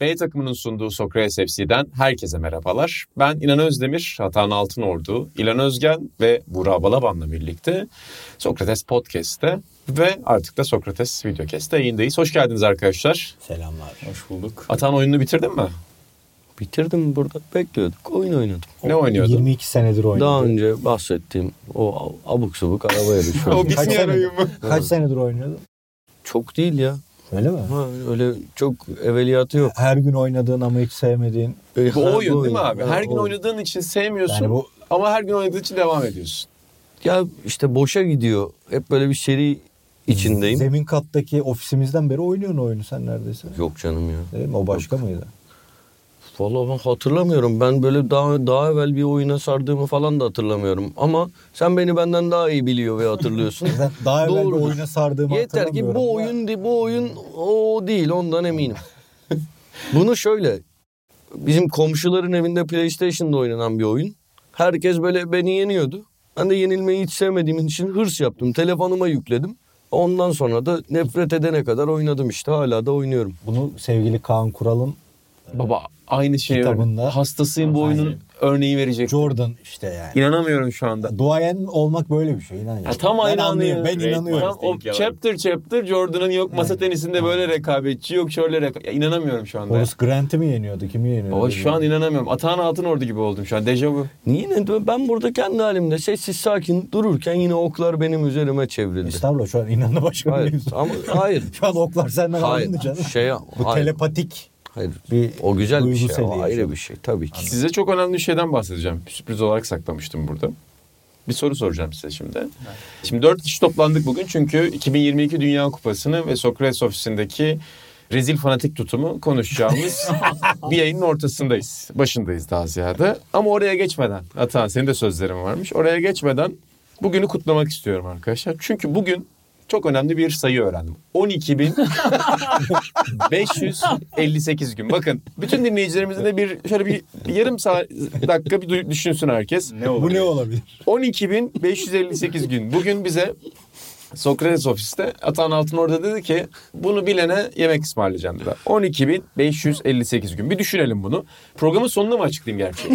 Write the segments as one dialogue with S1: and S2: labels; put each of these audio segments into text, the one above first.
S1: B takımının sunduğu Sokrates FC'den herkese merhabalar. Ben İnan Özdemir, Hatan Altınordu, İlan Özgen ve Burak Balaban'la birlikte Sokrates Podcast'te ve artık da Sokrates Videocast'te yayındayız. Hoş geldiniz arkadaşlar.
S2: Selamlar.
S3: Hoş bulduk.
S1: Atan oyununu bitirdin mi?
S4: Bitirdim burada bekliyorduk. Oyun oynadım.
S1: Ne oynuyordun?
S2: 22 senedir oynadı.
S4: Daha önce bahsettiğim o abuk sabuk araba yarışı.
S1: O bitmeyen
S2: senedir?
S1: oyun mu?
S2: Kaç senedir oynuyordu?
S4: Çok değil ya.
S2: Öyle mi?
S4: Ha, öyle çok evveliyatı yok.
S2: Her gün oynadığın ama hiç sevmediğin.
S4: E,
S1: Bu oyun değil mi
S4: oyun.
S1: abi? Her gün
S4: o-
S1: oynadığın için sevmiyorsun
S2: Yani bu
S1: ama her gün oynadığın için devam ediyorsun.
S4: Ya işte boşa gidiyor. Hep böyle bir seri içindeyim.
S2: zemin kattaki ofisimizden beri oynuyorsun oyunu sen neredeyse.
S4: Yok canım ya.
S2: Değil mi? O başka mıydı?
S4: Vallahi ben hatırlamıyorum. Ben böyle daha daha evvel bir oyuna sardığımı falan da hatırlamıyorum. Ama sen beni benden daha iyi biliyor ve hatırlıyorsun.
S2: Daha evvel bir
S4: Doğrudur.
S2: oyuna sardığımı
S4: Yeter ki bu oyun di- bu oyun o değil ondan eminim. Bunu şöyle bizim komşuların evinde PlayStation'da oynanan bir oyun. Herkes böyle beni yeniyordu. Ben de yenilmeyi hiç sevmediğim için hırs yaptım. Telefonuma yükledim. Ondan sonra da nefret edene kadar oynadım işte. Hala da oynuyorum.
S2: Bunu sevgili Kaan Kural'ın
S1: Baba aynı şey
S2: Kitabında-
S1: hastasıyım bu oyunun örneği verecek.
S2: Jordan işte yani.
S1: İnanamıyorum şu anda.
S2: Duayen olmak böyle bir şey inan ya.
S1: Tam
S2: ben
S1: aynı
S2: anlıyorum. Ben
S3: Great
S2: inanıyorum.
S1: Tam o chapter chapter Jordan'ın yok masa tenisinde böyle rekabetçi yok şöyle rekabetçi. Ya inanamıyorum şu anda.
S2: Horace Grant'i mi yeniyordu? Kimi yeniyordu?
S1: Baba şu an inanamıyorum. Atağın altın ordu gibi oldum şu an. Dejavu.
S4: Niye ne? Ben burada kendi halimde sessiz sakin dururken yine oklar benim üzerime çevrildi.
S2: Estağfurullah şu an inandı başka bir
S4: Hayır
S2: mevzu.
S4: ama hayır.
S2: Şu an oklar senden
S4: Hayır.
S2: alındı canım.
S4: Şey,
S2: Bu
S4: hayır.
S2: telepatik
S4: Hayır.
S2: bir
S4: O güzel bir şey. O ayrı bir şey tabii ki.
S1: Size çok önemli bir şeyden bahsedeceğim. Sürpriz olarak saklamıştım burada. Bir soru soracağım size şimdi. Şimdi dört kişi toplandık bugün çünkü 2022 Dünya Kupası'nı ve Sokrates ofisindeki rezil fanatik tutumu konuşacağımız bir yayının ortasındayız. Başındayız daha ziyade. Ama oraya geçmeden, Atan senin de sözlerin varmış. Oraya geçmeden bugünü kutlamak istiyorum arkadaşlar. Çünkü bugün çok önemli bir sayı öğrendim. 12.558 gün. Bakın bütün dinleyicilerimizin de bir şöyle bir yarım saat dakika bir düşünsün herkes.
S3: Ne?
S2: Bu ne olabilir?
S1: 12.558 gün. Bugün bize Sokrates ofiste Atan Altın orada dedi ki bunu bilene yemek ısmarlayacağım dedi. 12.558 gün. Bir düşünelim bunu. Programın sonunda mı açıklayayım gerçi?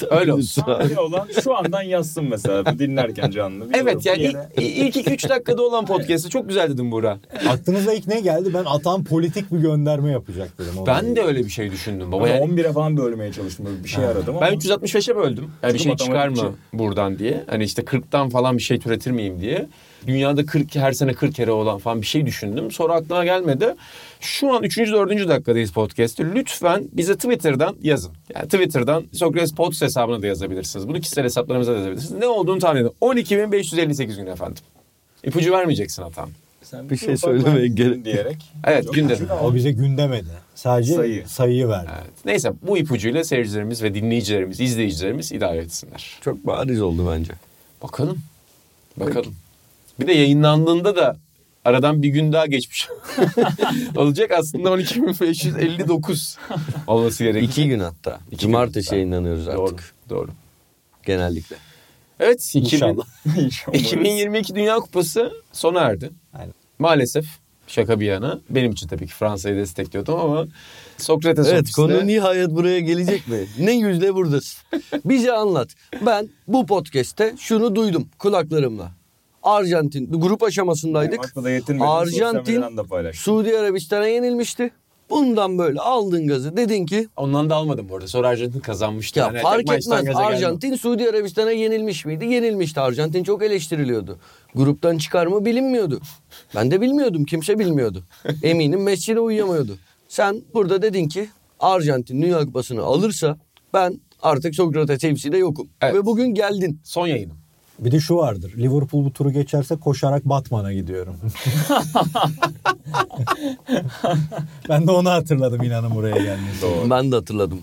S1: Öyle olsun.
S3: Sahne olan şu andan yazsın mesela dinlerken canlı.
S1: Evet yani
S3: yere-
S1: ilk 2-3 dakikada olan podcast'ı çok güzel dedim Buğra.
S2: Aklınıza ilk ne geldi? Ben atan politik bir gönderme yapacak dedim.
S1: Ben de öyle bir şey düşündüm baba. Yani
S3: 11'e falan bölmeye çalıştım. Böyle bir şey aradım ama.
S1: Ben 365'e böldüm. Yani bir şey çıkar mı buradan diye. Hani işte 40'tan falan bir şey türetir miyim diye. Dünyada 40 her sene 40 kere olan falan bir şey düşündüm. Sonra aklıma gelmedi. Şu an 3. 4. dakikadayız podcast'te. Lütfen bize Twitter'dan yazın. Yani Twitter'dan Sokrates Pods hesabına da yazabilirsiniz. Bunu kişisel hesaplarımıza da yazabilirsiniz. Ne olduğunu tahmin edin. 12.558 gün efendim. İpucu vermeyeceksin Atan.
S3: Sen
S4: Bir şey söylemeye gerek-
S3: diyerek.
S1: Evet gün dedim.
S2: O bize gün demedi. Sadece
S3: Sayı.
S2: sayıyı verdi.
S1: Evet. Neyse bu ipucuyla seyircilerimiz ve dinleyicilerimiz, izleyicilerimiz idare etsinler.
S4: Çok bariz oldu bence.
S1: Bakalım. Bakalım. Bir de yayınlandığında da aradan bir gün daha geçmiş olacak. Aslında 12.559 olması gerekiyor.
S4: İki gün hatta.
S1: İki
S4: Cumartesi
S1: gün.
S4: yayınlanıyoruz artık.
S1: Doğru. Doğru.
S4: Genellikle.
S1: Evet. 2000,
S2: İnşallah.
S3: İnşallah.
S1: 2022 Dünya Kupası sona erdi.
S2: Aynen.
S1: Maalesef şaka bir yana. Benim için tabii ki Fransa'yı destekliyordum ama Sokrates
S4: Evet
S1: ofiste...
S4: konu nihayet buraya gelecek mi? ne yüzle buradasın? Bize anlat. Ben bu podcast'te şunu duydum kulaklarımla. Arjantin grup aşamasındaydık.
S3: Sosyal
S4: Arjantin. Suudi Arabistan'a yenilmişti. Bundan böyle aldın gazı dedin ki
S1: Ondan da almadım bu arada. Sonra Arjantin kazanmıştı.
S4: ya
S1: Yani
S4: fark etmez
S1: gaza geldim.
S4: Arjantin Suudi Arabistan'a yenilmiş miydi? Yenilmişti. Arjantin çok eleştiriliyordu. Gruptan çıkar mı bilinmiyordu. Ben de bilmiyordum. Kimse bilmiyordu. Eminim Messi de uyuyamıyordu. Sen burada dedin ki Arjantin Dünya Kupası'nı alırsa ben artık Sokrates FC'de yokum.
S1: Evet.
S4: Ve bugün geldin.
S1: Son yayınım.
S2: Bir de şu vardır. Liverpool bu turu geçerse koşarak Batman'a gidiyorum. ben de onu hatırladım inanın buraya gelmesi.
S4: Ben de hatırladım.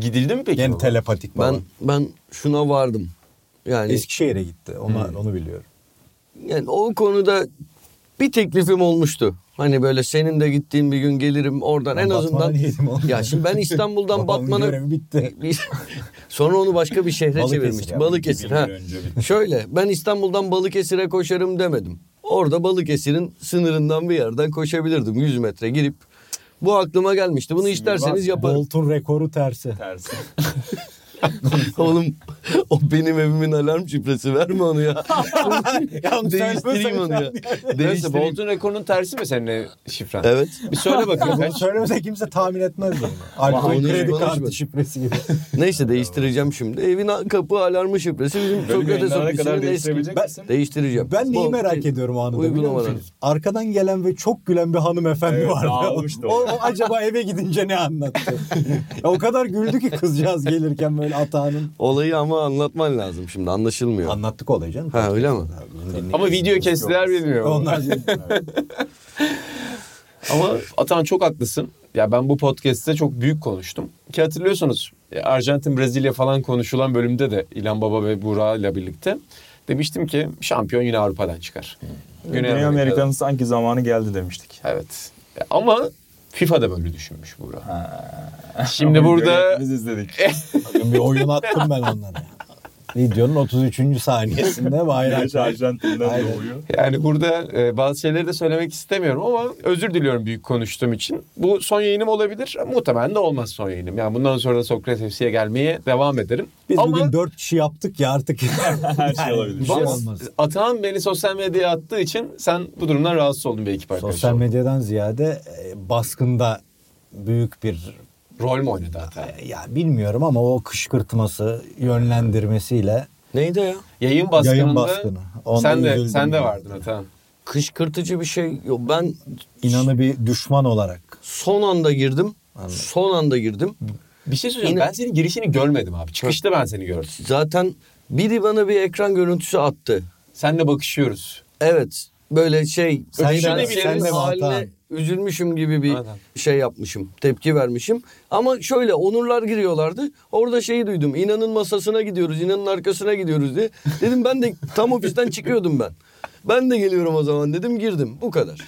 S1: Gidildi mi peki? Baba?
S2: telepatik baba.
S4: Ben ben şuna vardım. Yani
S2: Eskişehir'e gitti. Onu, onu biliyorum.
S4: yani o konuda Bir teklifim olmuştu. Hani böyle senin de gittiğin bir gün gelirim oradan en
S2: Batman'a
S4: azından. Ya şimdi ben İstanbul'dan Batman'a
S2: bitti.
S4: sonra onu başka bir şehre
S2: Balıkesir
S4: çevirmiştim.
S2: ya.
S4: Balıkesir ha. Şöyle ben İstanbul'dan Balıkesir'e koşarım demedim. Orada Balıkesir'in sınırından bir yerden koşabilirdim 100 metre girip. Bu aklıma gelmişti. Bunu isterseniz yaparım.
S2: Bolt'un rekoru tersi.
S3: Tersi.
S4: Oğlum o benim evimin alarm şifresi verme onu ya.
S2: Ya
S4: Değiştireyim onu ya.
S1: Neyse. Bolt'un rekorunun tersi mi senin şifren?
S4: Evet.
S1: Bir söyle bakayım.
S2: Bunu söylemese kimse tahmin etmez bunu. Alkol
S4: Onu
S2: kredi kartı şifresi gibi.
S4: Neyse değiştireceğim şimdi. Evin kapı alarmı şifresi bizim Sokrates ofisinin eski.
S2: Ben-?
S4: Değiştireceğim.
S2: Ben neyi merak ediyorum o anında biliyor musunuz? Arkadan gelen ve çok gülen bir hanımefendi
S3: Evet,
S2: vardı. o,
S3: o.
S2: acaba eve gidince ne anlattı? o kadar güldü ki kızcağız gelirken böyle atağının.
S4: Olayı ama anlatman lazım şimdi anlaşılmıyor.
S2: Anlattık olayı canım.
S4: Ha öyle mi?
S1: Ama video kestiler bilmiyorum.
S2: Onlar
S1: Ama Atan çok haklısın. Ya ben bu podcast'te çok büyük konuştum. Ki hatırlıyorsunuz e, Arjantin Brezilya falan konuşulan bölümde de İlhan Baba ve Burak ile birlikte demiştim ki şampiyon yine Avrupa'dan çıkar.
S3: Güney Amerika'nın sanki zamanı geldi demiştik.
S1: Evet. E, Ama FIFA da böyle düşünmüş Burak. Şimdi burada
S3: Biz izledik.
S2: Bugün bir oyun attım ben onlara. Videonun 33. saniyesinde bayrak.
S3: Arjantin'den doğuyor.
S1: yani burada e, bazı şeyleri de söylemek istemiyorum ama özür diliyorum büyük konuştuğum için. Bu son yayınım olabilir. Muhtemelen de olmaz son yayınım. Yani bundan sonra da Sokrates FC'ye gelmeye devam ederim.
S2: Biz
S1: ama
S2: bugün 4 kişi yaptık ya artık.
S3: Her şey olabilir.
S2: Bir şey olmaz.
S1: Atahan beni sosyal medyaya attığı için sen bu durumdan rahatsız oldun bir ekip arkadaşı.
S2: Sosyal medyadan ziyade e, baskında büyük bir
S1: Rol mü oynadı Atahan?
S2: e, ya bilmiyorum ama o kışkırtması yönlendirmesiyle
S4: Neydi ya?
S1: Yayın baskınında
S2: yayın baskını. Onda
S1: sen de sen de vardın Atahan.
S4: Kışkırtıcı bir şey yok. Ben
S2: İnanı bir düşman olarak.
S4: son anda girdim. Son anda girdim.
S1: Bir şey söyleyeceğim.
S4: Yine-
S1: Ben senin girişini görmedim abi. Çıkışta ben seni gördüm.
S4: Zaten biri bana bir ekran görüntüsü attı.
S1: Seninle bakışıyoruz.
S4: Evet. Böyle şey
S2: Sen de-
S1: sen
S2: de
S4: haline? Üzülmüşüm gibi bir
S1: Aynen.
S4: şey yapmışım. Tepki vermişim. Ama şöyle onurlar giriyorlardı. Orada şeyi duydum. İnanın masasına gidiyoruz. inanın arkasına gidiyoruz diye. Dedim ben de tam ofisten çıkıyordum ben. Ben de geliyorum o zaman dedim girdim. Bu kadar.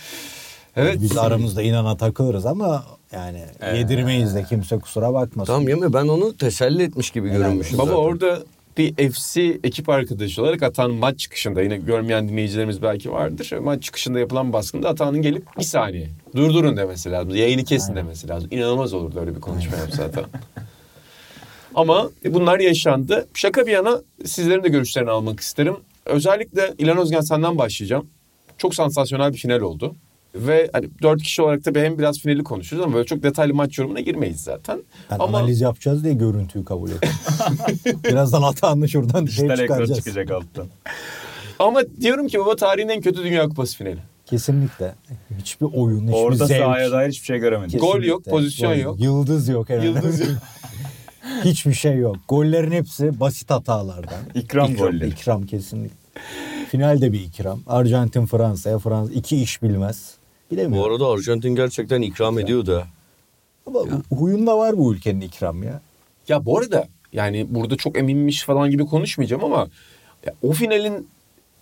S1: Evet.
S2: Biz aramızda inana takılırız ama yani yedirmeyiz de kimse kusura bakmasın.
S4: Tamam yeme ben onu teselli etmiş gibi görünmüşüm.
S1: Baba
S4: zaten.
S1: orada bir FC ekip arkadaşı olarak Atan maç çıkışında yine görmeyen dinleyicilerimiz belki vardır. Maç çıkışında yapılan baskında Atan'ın gelip bir saniye durdurun demesi lazım. Yayını kesin demesi lazım. İnanılmaz olurdu öyle bir konuşma yapsa Atan. Ama bunlar yaşandı. Şaka bir yana sizlerin de görüşlerini almak isterim. Özellikle İlhan Özgen senden başlayacağım. Çok sansasyonel bir final oldu. Ve hani dört kişi olarak tabii hem biraz finali konuşuruz ama böyle çok detaylı maç yorumuna girmeyiz zaten.
S2: Ben
S1: ama
S2: analiz yapacağız diye görüntüyü kabul ettim. Birazdan hatanlı şuradan şey çıkaracağız.
S3: çıkacak alttan.
S1: Ama diyorum ki baba tarihin en kötü Dünya Kupası finali.
S2: Kesinlikle. Hiçbir oyun, hiçbir
S3: Orada
S2: zevk.
S3: sahaya dair hiçbir şey göremedik.
S1: Gol yok, pozisyon
S2: Gol
S1: yok.
S2: Yıldız yok herhalde.
S1: Yıldız yok.
S2: Hiçbir şey yok. Gollerin hepsi basit hatalardan.
S3: İkram golleri.
S2: İkram kesinlikle. Finalde bir ikram. Arjantin Fransa'ya Fransa iki iş bilmez.
S4: Bu
S2: Bilemiyorum.
S4: arada Arjantin gerçekten ikram ediyordu ha.
S2: Ama huyunda var bu ülkenin ikram ya.
S1: Ya bu arada yani burada çok eminmiş falan gibi konuşmayacağım ama ya o finalin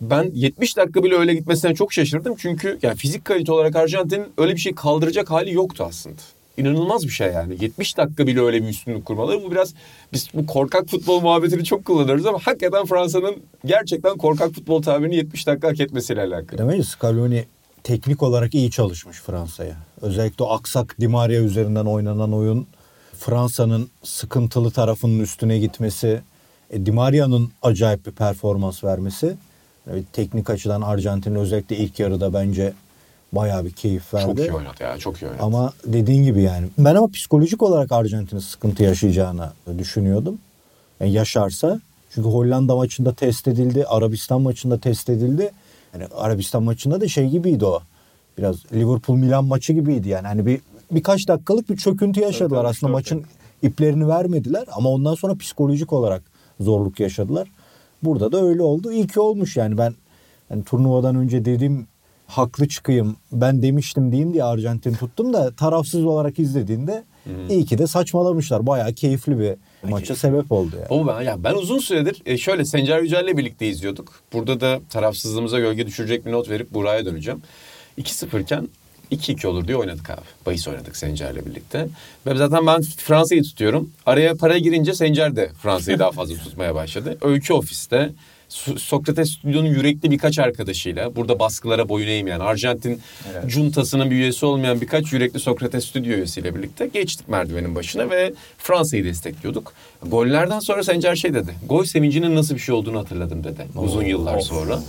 S1: ben 70 dakika bile öyle gitmesine çok şaşırdım. Çünkü yani fizik kalite olarak Arjantin'in öyle bir şey kaldıracak hali yoktu aslında. İnanılmaz bir şey yani. 70 dakika bile öyle bir üstünlük kurmaları. Bu biraz biz bu korkak futbol muhabbetini çok kullanıyoruz ama hakikaten Fransa'nın gerçekten korkak futbol tabirini 70 dakika hak etmesiyle alakalı.
S2: Demeyiz Scaloni teknik olarak iyi çalışmış Fransa'ya. Özellikle o aksak Di Maria üzerinden oynanan oyun Fransa'nın sıkıntılı tarafının üstüne gitmesi, e, Di Maria'nın acayip bir performans vermesi. e, teknik açıdan Arjantin özellikle ilk yarıda bence bayağı bir keyif verdi.
S1: Çok iyi oynadı ya çok iyi oynadı.
S2: Ama dediğin gibi yani. Ben ama psikolojik olarak Arjantin'in sıkıntı yaşayacağını düşünüyordum. Yani yaşarsa. Çünkü Hollanda maçında test edildi. Arabistan maçında test edildi. Yani Arabistan maçında da şey gibiydi o. Biraz Liverpool Milan maçı gibiydi yani. Hani bir birkaç dakikalık bir çöküntü yaşadılar. Aslında maçın iplerini vermediler ama ondan sonra psikolojik olarak zorluk yaşadılar. Burada da öyle oldu. İyi ki olmuş yani ben yani turnuvadan önce dediğim haklı çıkayım ben demiştim diyeyim diye Arjantin tuttum da tarafsız olarak izlediğinde iyi ki de saçmalamışlar. Bayağı keyifli bir maça sebep oldu yani.
S1: Ama ben, ya ben uzun süredir e, şöyle Sencer Yücel'le birlikte izliyorduk. Burada da tarafsızlığımıza gölge düşürecek bir not verip Burak'a döneceğim. 2-0 iken 2-2 olur diye oynadık abi. Bahis oynadık Sencer'le birlikte. Ve zaten ben Fransa'yı tutuyorum. Araya para girince Sencer de Fransa'yı daha fazla tutmaya başladı. Öykü ofiste Sokrates Stüdyo'nun yürekli birkaç arkadaşıyla burada baskılara boyun eğmeyen Arjantin
S3: Evet.
S1: juntasının bir üyesi olmayan birkaç yürekli Sokrates Stüdyo üyesiyle birlikte geçtik merdivenin başına ve Fransa'yı destekliyorduk. Gollerden sonra Sencer şey dedi. Gol sevincinin nasıl bir şey olduğunu hatırladım dedi. Uzun yıllar
S3: of.
S1: sonra.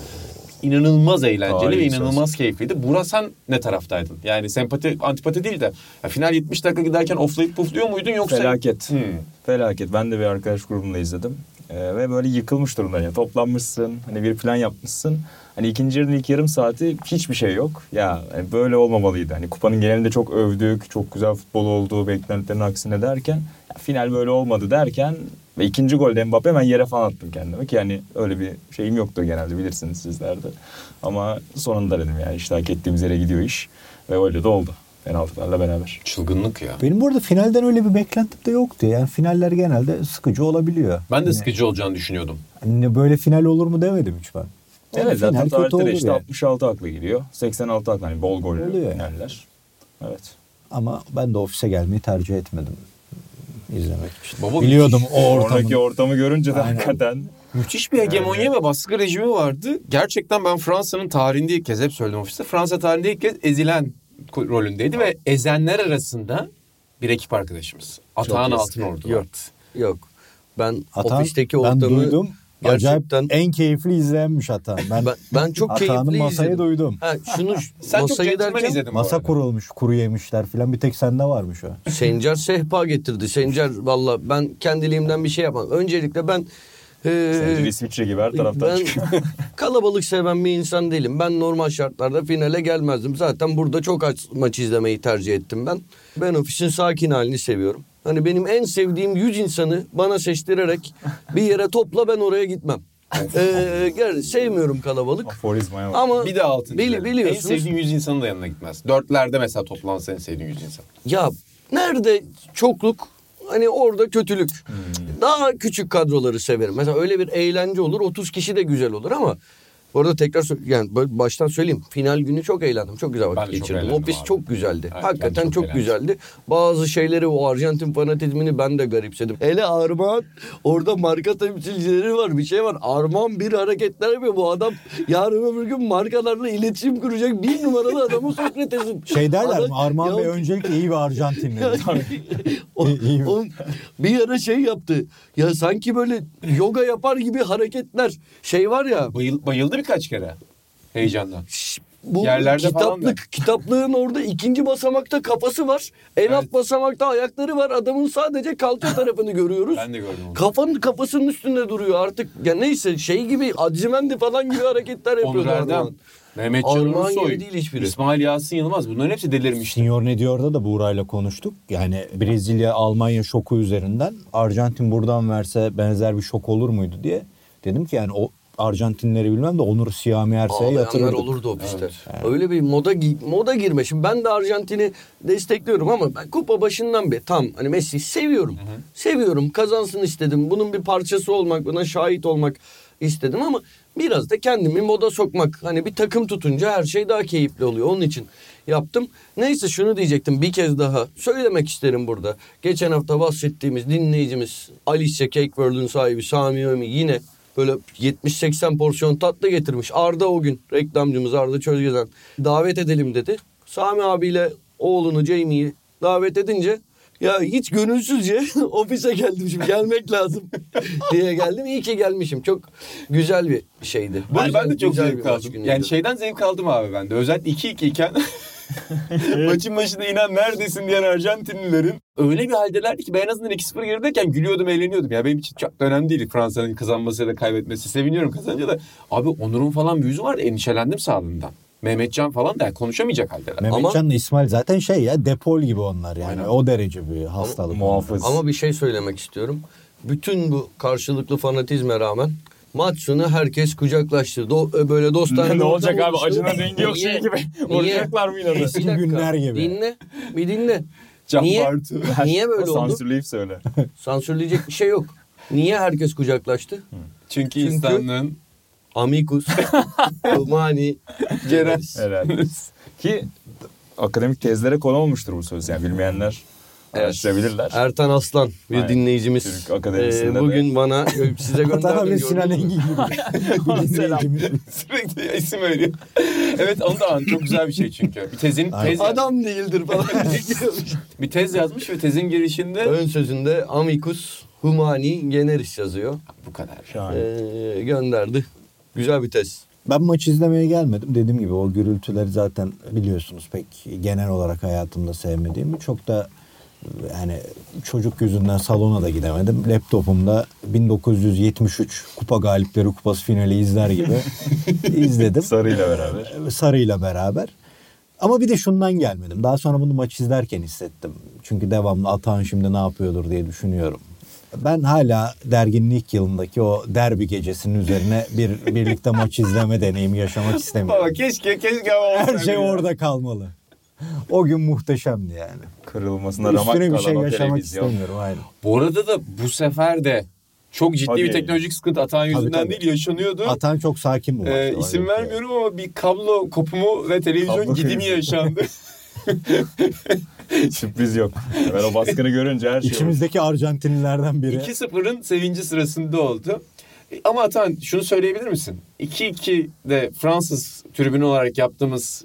S1: İnanılmaz eğlenceli
S3: Tarihi
S1: ve
S3: söz.
S1: inanılmaz keyifliydi. Burak sen ne taraftaydın? Yani sempati, antipati değil de ya final 70 dakika giderken offlayıp pufluyor muydun yoksa?
S3: Felaket.
S1: Hmm.
S3: Felaket. Ben de bir arkadaş grubumda izledim. Ee, ve böyle yıkılmış durumda. Yani toplanmışsın. Hani bir plan yapmışsın. Hani ikinci yarının ilk yarım saati hiçbir şey yok. Ya hani böyle olmamalıydı. Hani kupanın genelinde çok övdük. Çok güzel futbol oldu. Beklentilerin aksine derken. ya final böyle olmadı derken. Ve ikinci golde Mbappe hemen yere falan attım kendime. Ki yani öyle bir şeyim yoktu genelde bilirsiniz sizler de. Ama sonunda dedim yani işte hak ettiğimiz yere gidiyor iş. Ve öyle de oldu. Penaltılarla beraber.
S1: Çılgınlık ya.
S2: Benim bu arada finalden öyle bir beklentim de yoktu. Yani finaller genelde sıkıcı olabiliyor.
S1: Ben de
S2: Hani-
S1: sıkıcı olacağını düşünüyordum.
S2: Hani böyle final olur mu demedim hiç ben.
S3: Evet
S2: Ama
S3: zaten
S2: final kötü
S3: tarihte işte
S2: yani.
S3: 66 aklı geliyor. 86 aklı hani bol gollü
S2: Oluyor yani.
S3: finaller. Evet.
S2: Ama ben de ofise gelmeyi tercih etmedim izlemek için.
S1: Baba
S2: Biliyordum
S1: müthiş.
S2: o ortamı.
S3: Oradaki ortamı görünce de
S2: Aynen.
S3: hakikaten
S1: Müthiş bir hegemonya ve baskı rejimi vardı. Gerçekten ben Fransa'nın tarihinde ilk kez hep söyledim ofiste. Fransa tarihinde ilk kez ezilen rolündeydi ve ezenler arasında bir ekip arkadaşımız. Atahan. Altınordu
S4: Yok. Yok. Ben
S2: Atan,
S4: ofisteki
S2: ben
S4: ortamı
S2: duydum. Acayip
S4: gerçekten
S2: en keyifli izleyenmiş Atan. Ben,
S4: ben, ben çok
S2: Atağan'ın
S4: keyifli
S2: masayı
S4: izledim.
S2: duydum.
S4: Ha, şunu
S1: Sen çok
S4: masayı derken
S1: izledin bu
S2: Masa kurulmuş, kuru yemişler falan bir tek sende varmış o.
S4: Sencer sehpa getirdi. Sencer valla ben kendiliğimden bir şey yapmam. Öncelikle ben e,
S3: Sence İsviçre gibi her taraftan
S4: ben
S3: çıkıyor.
S4: kalabalık seven bir insan değilim. Ben normal şartlarda finale gelmezdim. Zaten burada çok aç maç izlemeyi tercih ettim ben. Ben ofisin sakin halini seviyorum. Hani benim en sevdiğim 100 insanı bana seçtirerek bir yere topla ben oraya gitmem. ee, gel- sevmiyorum kalabalık.
S3: Aforizmaya bak.
S4: Ama
S1: Bir de altın.
S4: Bili- biliyorsunuz.
S1: En sevdiğin 100 insanın da yanına gitmez. Dörtlerde mesela toplansa en sevdiğin 100 insan.
S4: Ya nerede çokluk hani orada kötülük. Daha küçük kadroları severim. Mesela öyle bir eğlence olur 30 kişi de güzel olur ama bu arada tekrar yani baştan söyleyeyim. Final günü çok eğlendim. Çok güzel vakit geçirdim. Ofis
S1: abi.
S4: çok güzeldi.
S1: Evet,
S4: Hakikaten
S1: çok
S4: çok,
S1: eğlendim.
S4: güzeldi. Bazı şeyleri o Arjantin fanatizmini ben de garipsedim. Hele Armağan orada marka temsilcileri var. Bir şey var. Armağan bir hareketler yapıyor. Bu adam yarın öbür gün markalarla iletişim kuracak bir numaralı adamı Sokrates'in.
S2: Şey derler
S4: Adam-
S2: mi? Armağan
S4: Ya-
S2: Bey öncelikle iyi bir Arjantinli.
S4: o, o bir ara şey yaptı. Ya sanki böyle yoga yapar gibi hareketler. Şey var ya.
S1: Bayıl, bayıldı birkaç kere. Heyecandan.
S4: şş, Bu
S1: Yerlerde falan
S4: kitaplık, kitaplığın orada ikinci basamakta kafası var. En alt
S1: Evet.
S4: basamakta ayakları var. Adamın sadece kalça tarafını görüyoruz.
S1: Ben de gördüm onu.
S4: Kafanın kafasının üstünde duruyor artık. Ya neyse şey gibi Acimendi falan gibi hareketler yapıyor.
S1: Onur Erdem. Mehmet Can Ulusoy,
S4: değil hiçbiri.
S1: İsmail Yasin Yılmaz bunların hepsi delirmişti.
S2: Senior ne diyor'da da Buğra'yla konuştuk. Yani Brezilya Almanya şoku üzerinden Arjantin buradan verse benzer bir şok olur muydu diye. Dedim ki yani o Arjantinleri bilmem de Onur Siyami Erse'ye yatırırdık.
S4: olurdu ofiste. Öyle bir moda moda girme. Şimdi ben de Arjantin'i destekliyorum ama ben kupa başından beri tam hani Messi seviyorum. Seviyorum. Kazansın istedim. Bunun bir parçası olmak, buna şahit olmak istedim ama biraz da kendimi moda sokmak. Hani bir takım tutunca her şey daha keyifli oluyor. Onun için yaptım. Neyse şunu diyecektim bir kez daha. Söylemek isterim burada. Geçen hafta bahsettiğimiz dinleyicimiz Alice Cake World'un sahibi Sami Ömi yine böyle 70-80 porsiyon tatlı getirmiş. Arda o gün reklamcımız Arda Çözgezen davet edelim dedi. Sami abiyle oğlunu Jamie'yi davet edince ya hiç gönülsüzce ofise geldim şimdi gelmek lazım diye geldim. İyi ki gelmişim. Çok güzel bir şeydi.
S1: Arada ben de çok zevk aldım. Yani şeyden zevk aldım abi ben de. Özellikle 2-2 iken maçın başında inan neredesin diyen Arjantinlilerin öyle bir haldelerdi ki ben en azından 2-0 gerideyken gülüyordum, eğleniyordum. Ya benim için çok da önemli değil Fransa'nın kazanması ya da kaybetmesi. Seviniyorum kazanınca da. Abi Onur'un falan bir yüzü vardı. Endişelendim sağlığından. Mehmetcan falan da konuşamayacak haldeler.
S2: Mehmetcan'la İsmail zaten şey ya depol gibi onlar yani.
S1: Aynen.
S2: O derece bir hastalık.
S3: Muhafız.
S4: Ama bir şey söylemek istiyorum. Bütün bu karşılıklı fanatizme rağmen maç sonu herkes kucaklaştı. Do- böyle dostane
S3: ne olacak abi?
S4: oluştu.
S3: Acına dengi yok şey gibi. Vuracaklar mı inanı?
S2: Eski günler gibi.
S4: Dinle. Bir dinle.
S1: Can
S4: Niye?
S1: Bartu.
S4: Niye böyle oldu?
S3: Sansürleyip söyle.
S4: Sansürleyecek bir şey yok. Niye herkes kucaklaştı?
S1: Çünkü,
S4: Çünkü-
S1: insanlığın
S4: Amicus, Umani,
S1: Ceren.
S3: Helal. Ki akademik tezlere konu olmuştur bu söz. Yani bilmeyenler araştırabilirler.
S4: Ertan Aslan bir
S3: Aynen.
S4: dinleyicimiz.
S3: Türk Akademisinde
S4: Ee, bugün bana size gönderdim.
S2: Sinan? Engin gibi. Dinleyicimiz.
S1: Sürekli isim veriyor. evet onu da an çok güzel bir şey çünkü. Bir tezin tez,
S4: Adam değildir falan.
S1: bir tez yazmış ve tezin girişinde
S4: Ön sözünde Amicus Humani Generis yazıyor.
S1: bu kadar.
S3: Şahane.
S4: Ee, gönderdi. Güzel bir tez.
S2: Ben maç izlemeye gelmedim. Dediğim gibi o gürültüleri zaten biliyorsunuz pek genel olarak hayatımda sevmediğimi. Çok da yani çocuk yüzünden salona da gidemedim. Laptopumda 1973 Kupa Galipleri Kupası finali izler gibi izledim.
S3: Sarıyla beraber.
S2: Sarı'yla beraber. Ama bir de şundan gelmedim. Daha sonra bunu maç izlerken hissettim. Çünkü devamlı Atahan şimdi ne yapıyordur diye düşünüyorum. Ben hala derginin ilk yılındaki o derbi gecesinin üzerine bir birlikte maç izleme deneyimi yaşamak istemiyorum.
S1: Baba keşke keşke ama
S2: Her şey
S1: ya.
S2: orada kalmalı. O gün muhteşemdi yani.
S3: Kırılmasına ramak
S2: Üstüne bir
S3: kalan
S2: şey
S3: o
S2: yaşamak
S3: televizyon.
S2: istemiyorum. Aynen.
S1: Bu arada da bu sefer de çok ciddi
S3: Hadi.
S1: bir teknolojik sıkıntı Atan yüzünden
S2: tabii.
S1: değil yaşanıyordu.
S2: Atan çok sakin bu.
S1: Ee, isim vermiyorum ama bir kablo kopumu ve televizyon
S3: Kablo
S1: gidimi yaşandı.
S3: Sürpriz yok. Ben o baskını görünce her şey
S2: İçimizdeki Arjantinlilerden biri.
S1: 2-0'ın sevinci sırasında oldu. Ama Atan şunu söyleyebilir misin? 2-2'de Fransız tribünü olarak yaptığımız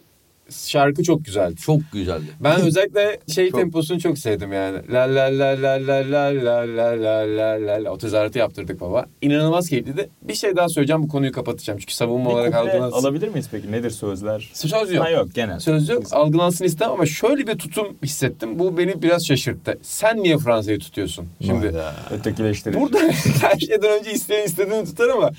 S1: şarkı çok güzeldi.
S4: Çok güzeldi.
S1: Ben özellikle şey
S4: Çok.
S1: temposunu çok sevdim yani. La la la la la la la la la la la la. O tezahüratı yaptırdık baba. İnanılmaz keyifliydi. Bir şey daha söyleyeceğim bu konuyu kapatacağım. Çünkü savunma
S3: Bir
S1: olarak algılansın.
S3: alabilir miyiz peki? Nedir sözler?
S1: Söz yok.
S3: Ha yok genel.
S1: Söz yok. Algılansın istemem ama şöyle bir tutum hissettim. Bu beni biraz şaşırttı. Sen niye Fransa'yı tutuyorsun? Şimdi
S2: Hayda.
S3: Ötekileştirici.
S1: burada her şeyden önce isteyen istediğini tutar ama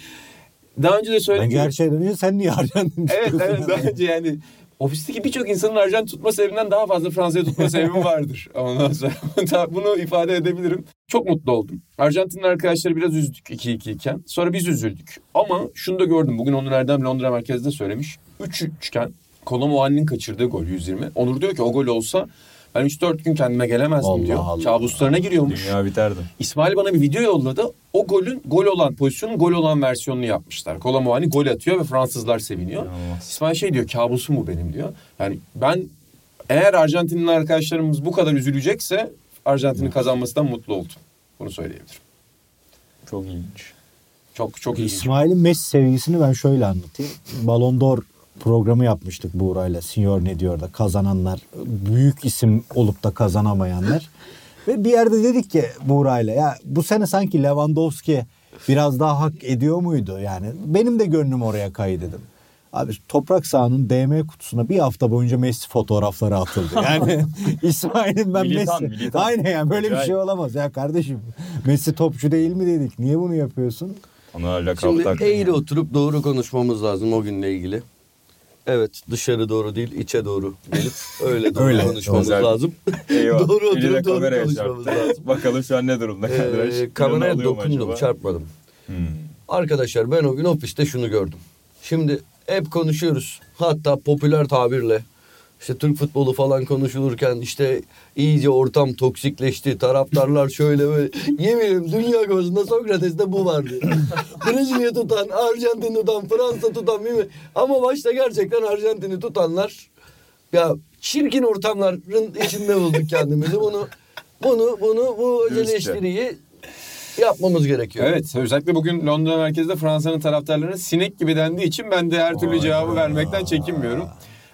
S1: daha önce de söyledim.
S2: Her şeyden önce sen niye Arjantin
S1: Evet evet daha önce yani ofisteki birçok insanın Arjantin tutma sebebinden daha fazla Fransa'ya tutma sebebi vardır. Ondan sonra bunu ifade edebilirim. Çok mutlu oldum. Arjantin'in arkadaşları biraz üzdük 2-2 iken. Sonra biz üzüldük. Ama şunu da gördüm. Bugün Onur Erdem Londra merkezde söylemiş. 3-3 iken Kolomuani'nin kaçırdığı gol 120. Onur diyor ki o gol olsa ben 3-4 gün kendime gelemezdim
S2: Allah
S1: diyor.
S2: Allah.
S1: Kabuslarına giriyormuş.
S3: Dünya biterdi.
S1: İsmail bana bir video yolladı. O golün gol olan pozisyonun gol olan versiyonunu yapmışlar. Kolomuani gol atıyor ve Fransızlar seviniyor.
S3: İnanılmaz.
S1: İsmail şey diyor kabusum bu benim diyor. Yani ben eğer Arjantinli arkadaşlarımız bu kadar üzülecekse Arjantin'in kazanmasından mutlu oldum. Bunu söyleyebilirim.
S3: Çok ilginç.
S1: Çok çok ilginç.
S2: İsmail'in Messi sevgisini ben şöyle anlatayım. Ballon d'Or programı yapmıştık Buğra'yla. Senior ne diyor da kazananlar, büyük isim olup da kazanamayanlar. Ve bir yerde dedik ki Buğra'yla ya bu sene sanki Lewandowski biraz daha hak ediyor muydu? Yani benim de gönlüm oraya kaydı dedim. Abi toprak sahanın DM kutusuna bir hafta boyunca Messi fotoğrafları atıldı. Yani İsmail'in ben
S3: Militan,
S2: Messi.
S3: militan.
S2: Aynen yani böyle bir
S3: Acayip.
S2: şey olamaz ya kardeşim. Messi topçu değil mi dedik? Niye bunu yapıyorsun?
S3: Ona
S4: Şimdi eğri oturup doğru konuşmamız lazım o günle ilgili. Evet dışarı doğru değil içe doğru gelip öyle doğru
S2: Öyle,
S4: konuşmamız
S3: özel.
S4: lazım.
S3: Eyvah.
S4: doğru oturup doğru konuşmamız
S3: çarptı.
S4: lazım.
S3: Bakalım şu an ne durumda
S4: Ee, kameraya dokundum çarpmadım.
S3: Hmm.
S4: Arkadaşlar ben o gün ofiste şunu gördüm. Şimdi hep konuşuyoruz. Hatta popüler tabirle işte Türk futbolu falan konuşulurken işte iyice ortam toksikleşti. Taraftarlar şöyle böyle. Yemin Dünya Kupası'nda Sokrates'te bu vardı. Brezilya tutan, Arjantin tutan, Fransa tutan bilmem. Ama başta gerçekten Arjantin'i tutanlar ya çirkin ortamların içinde bulduk kendimizi. Bunu bunu bunu bu eleştiriyi yapmamız gerekiyor.
S1: Evet özellikle bugün Londra merkezde Fransa'nın taraftarlarına sinek gibi dendiği için ben de her türlü cevabı vermekten çekinmiyorum.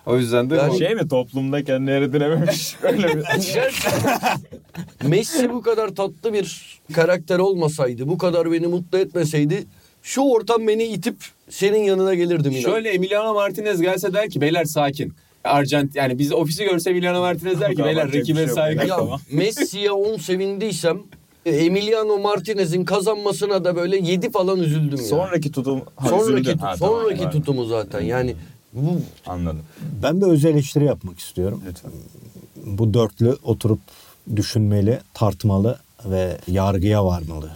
S1: O yüzden de
S4: Yani
S1: o-
S3: Şey mi toplumda kendini eridirememiş. Öyle bir.
S4: Messi bu kadar tatlı bir karakter olmasaydı, bu kadar beni mutlu etmeseydi şu ortam beni itip senin yanına gelirdim inan.
S1: Şöyle Emiliano Martinez gelse der ki beyler sakin. Arjant yani biz ofisi görse Emiliano Martinez der ki beyler
S3: bir
S1: rakibe
S3: şey
S1: saygı.
S3: Ya,
S4: ya
S3: Tamam.
S4: Messi'ye 10 sevindiysem e, Emiliano Martinez'in kazanmasına da böyle 7 falan üzüldüm ya.
S3: Sonraki tutum. Ha,
S4: sonraki
S3: üzüldün.
S4: tut-
S3: Ha, tamam,
S4: sonraki
S3: var.
S4: tutumu zaten. Yani bu
S3: Anladım.
S2: Ben bir öz eleştiri yapmak istiyorum.
S3: Lütfen.
S2: bu dörtlü oturup düşünmeli, tartmalı ve yargıya varmalı.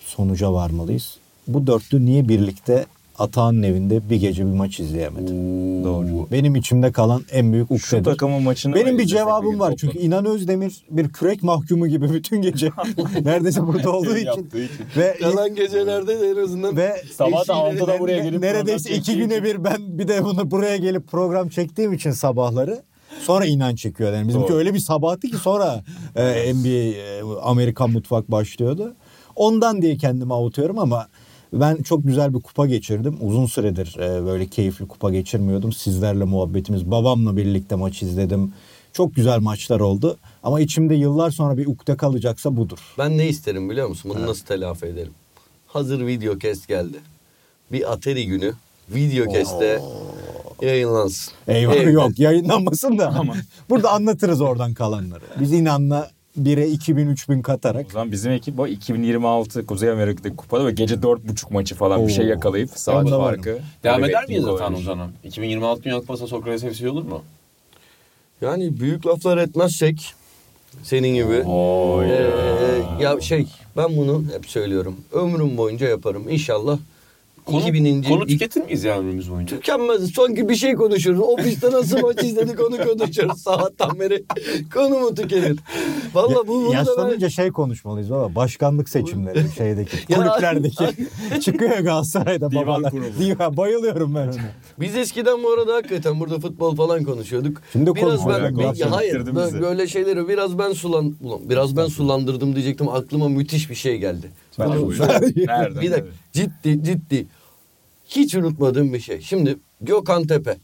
S2: Sonuca varmalıyız. Bu dörtlü niye birlikte Atağan'ın evinde bir gece bir maç izleyemedim.
S3: Doğru.
S2: Benim içimde kalan en büyük
S3: Şu
S2: ukdedir.
S3: takımın maçını
S2: Benim bir cevabım var. Çünkü İnan Özdemir bir kürek mahkumu gibi bütün gece neredeyse burada olduğu için
S3: için.
S2: ve
S4: Kalan gecelerde de en azından
S2: ve
S3: Sabah da
S4: eşiyle-
S3: 6'da buraya gelip
S2: neredeyse iki güne bir ben bir de bunu buraya gelip program çektiğim için sabahları sonra inan çekiyor. Yani bizimki
S3: Doğru.
S2: öyle bir sabahtı ki sonra e, NBA e, Amerikan mutfak başlıyordu. Ondan diye kendimi avutuyorum ama ben çok güzel bir kupa geçirdim. Uzun süredir e, böyle keyifli kupa geçirmiyordum. Sizlerle muhabbetimiz, babamla birlikte maç izledim. Çok güzel maçlar oldu. Ama içimde yıllar sonra bir ukde kalacaksa budur.
S4: Ben ne isterim biliyor musun? Bunu nasıl telafi ederim? Hazır video kes geldi. Bir Atari günü video keste yayınlansın.
S2: Eyvah
S4: Evde.
S2: yok yayınlanmasın da. Burada anlatırız oradan kalanları. Biz inanla 1'e 2000 3000 katarak
S3: O zaman bizim ekip o 2026 Kuzey Amerika'daki kupada ve gece 4.30 maçı falan bir şey
S2: Oo.
S3: yakalayıp saat farkı.
S1: Devam eder miyiz zaten o
S3: oyuncu.
S1: zaman? 2026 Dünya Kupası Sokrates FC olur mu?
S4: Yani büyük laflar etmezsek senin gibi.
S1: Oy.
S4: Ee, ya şey ben bunu hep söylüyorum. Ömrüm boyunca yaparım. İnşallah
S1: Konu,
S4: 2000.
S1: konu tüketir miyiz ya ömrümüz boyunca?
S4: Tükenmez. Son bir şey konuşuruz. Ofiste nasıl maç izledik onu konuşuruz. Sabahtan beri konu mu tükenir? Valla bu bunu da ben...
S2: yaşlanınca şey konuşmalıyız baba. Başkanlık seçimleri şeydeki kulüplerdeki çıkıyor Galatasaray'da
S3: Divan
S2: babalar.
S3: kurulu.
S2: Divan bayılıyorum ben ona.
S4: Biz eskiden bu arada hakikaten burada futbol falan konuşuyorduk.
S2: Şimdi
S4: biraz
S2: konuşuyoruz.
S4: ben
S3: Konuşuyoruz.
S4: ya hayır böyle şeyleri biraz ben sulan ulan biraz ben sulandırdım diyecektim aklıma müthiş bir şey geldi.
S3: Ben. Nereden?
S4: bir dakika ciddi ciddi hiç unutmadığım bir şey. Şimdi Gökhan Tepe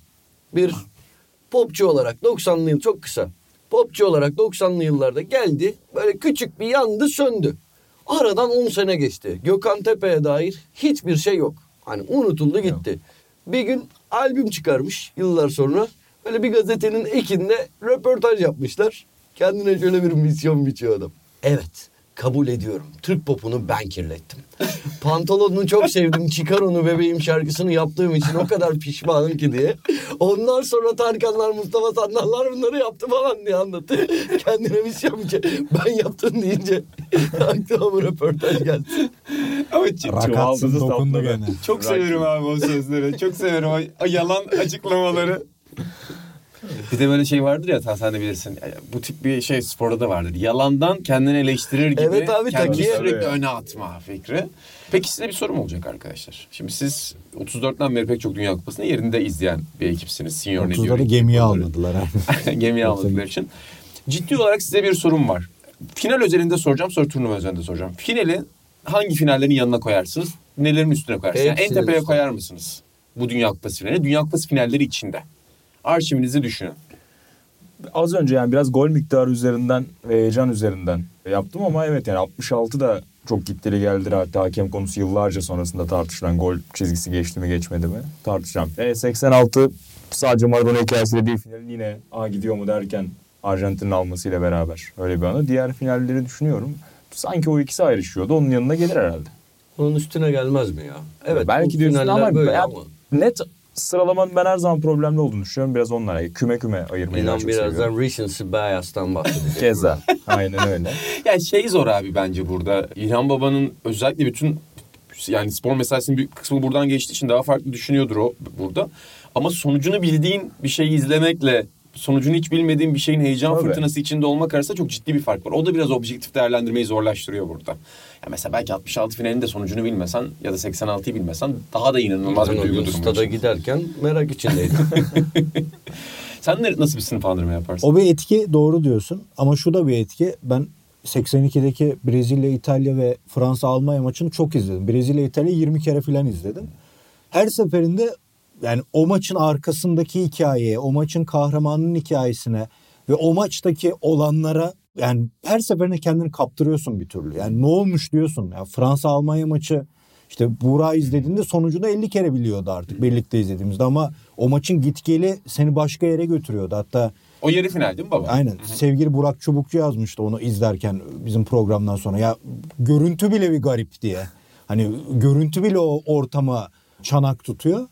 S4: bir popçu olarak 90'lı yıl çok kısa. Popçu olarak 90'lı yıllarda geldi. Böyle küçük bir yandı söndü. Aradan 10 sene geçti. Gökhan Tepe'ye dair hiçbir şey yok. Hani unutuldu gitti. Bir gün albüm çıkarmış yıllar sonra. Böyle bir gazetenin ekinde röportaj yapmışlar. Kendine şöyle bir misyon biçiyor adam. Evet kabul ediyorum. Türk popunu ben kirlettim. Pantolonunu çok sevdim. Çıkar onu bebeğim şarkısını yaptığım için o kadar pişmanım ki diye. Ondan sonra Tarkanlar, Mustafa Sandallar bunları yaptı falan diye anlattı. Kendine misyon biçiyor. Ben yaptım deyince aklıma bu röportaj geldi.
S1: Ama
S3: Çuvaldızı
S2: dokundu gene.
S1: çok severim abi o sözleri. Çok severim o, o yalan açıklamaları. Bir de böyle şey vardır ya sen, sen de bilirsin. Bu tip bir şey sporda da vardır. Yalandan kendini eleştirir gibi.
S4: Evet abi,
S1: kendini
S4: takiye.
S1: sürekli öne atma fikri. Peki size bir sorum olacak arkadaşlar. Şimdi siz 34'ten beri pek çok Dünya Kupası'nı yerinde izleyen bir ekipsiniz. Senior ne diyor?
S2: 30'ları gemiye almadılar. abi.
S1: Gemiye almadıkları için. Ciddi olarak size bir sorum var. Final özelinde soracağım sonra turnuva özelinde soracağım. Finali hangi finallerin yanına koyarsınız? Nelerin üstüne koyarsınız? Yani en tepeye
S4: üstüne.
S1: koyar mısınız? Bu Dünya Kupası finali. Dünya Kupası finalleri içinde. Arşivinizi düşünün.
S3: Az önce yani biraz gol miktarı üzerinden ve heyecan üzerinden yaptım ama evet yani 66 da çok gittili geldi. Hatta hakem konusu yıllarca sonrasında tartışılan gol çizgisi geçti mi geçmedi mi tartışacağım. E, 86 sadece Maradona hikayesiyle değil finalin yine a gidiyor mu derken Arjantin'in almasıyla beraber öyle bir anı. Diğer finalleri düşünüyorum. Sanki o ikisi ayrışıyordu. Onun yanına gelir herhalde.
S4: Onun üstüne gelmez mi ya? Evet.
S3: Belki diyorsun
S4: finaller
S3: ama,
S4: böyle ama.
S3: net sıralamanın ben her zaman problemli olduğunu düşünüyorum. Biraz onlara küme küme ayırmayı daha
S4: İnan
S3: çok
S4: birazdan
S3: seviyorum.
S4: recency bias'tan bahsedeceğim.
S3: Keza. Aynen öyle.
S1: Yani şey zor abi bence burada. İlhan Baba'nın özellikle bütün yani spor mesaisinin büyük kısmı buradan geçtiği için daha farklı düşünüyordur o burada. Ama sonucunu bildiğin bir şeyi izlemekle sonucunu hiç bilmediğin bir şeyin heyecan
S3: Tabii.
S1: fırtınası içinde olmak arasında çok ciddi bir fark var. O da biraz objektif değerlendirmeyi zorlaştırıyor burada. Ya mesela belki 66 finalinde sonucunu bilmesen ya da 86'yı bilmesen daha da inanılmaz
S4: Ben
S1: bir duygu durumu.
S4: stada giderken merak içindeydim.
S1: Sen ne, nasıl bir sınıflandırma yaparsın?
S2: O bir etki doğru diyorsun ama şu da bir etki. Ben 82'deki Brezilya, İtalya ve Fransa Almanya maçını çok izledim. Brezilya, İtalya 20 kere falan izledim. Her seferinde yani o maçın arkasındaki hikayeye, o maçın kahramanının hikayesine ve o maçtaki olanlara yani her seferinde kendini kaptırıyorsun bir türlü. Yani ne olmuş diyorsun. Ya Fransa Almanya maçı işte Buğra izlediğinde sonucunu 50 kere biliyordu artık birlikte izlediğimizde ama o maçın gitgeli seni başka yere götürüyordu. Hatta
S1: O yarı final değil mi baba?
S2: Aynen. Sevgili Burak Çubukçu yazmıştı onu izlerken bizim programdan sonra. Ya görüntü bile bir garip diye. Hani görüntü bile o ortama çanak tutuyor.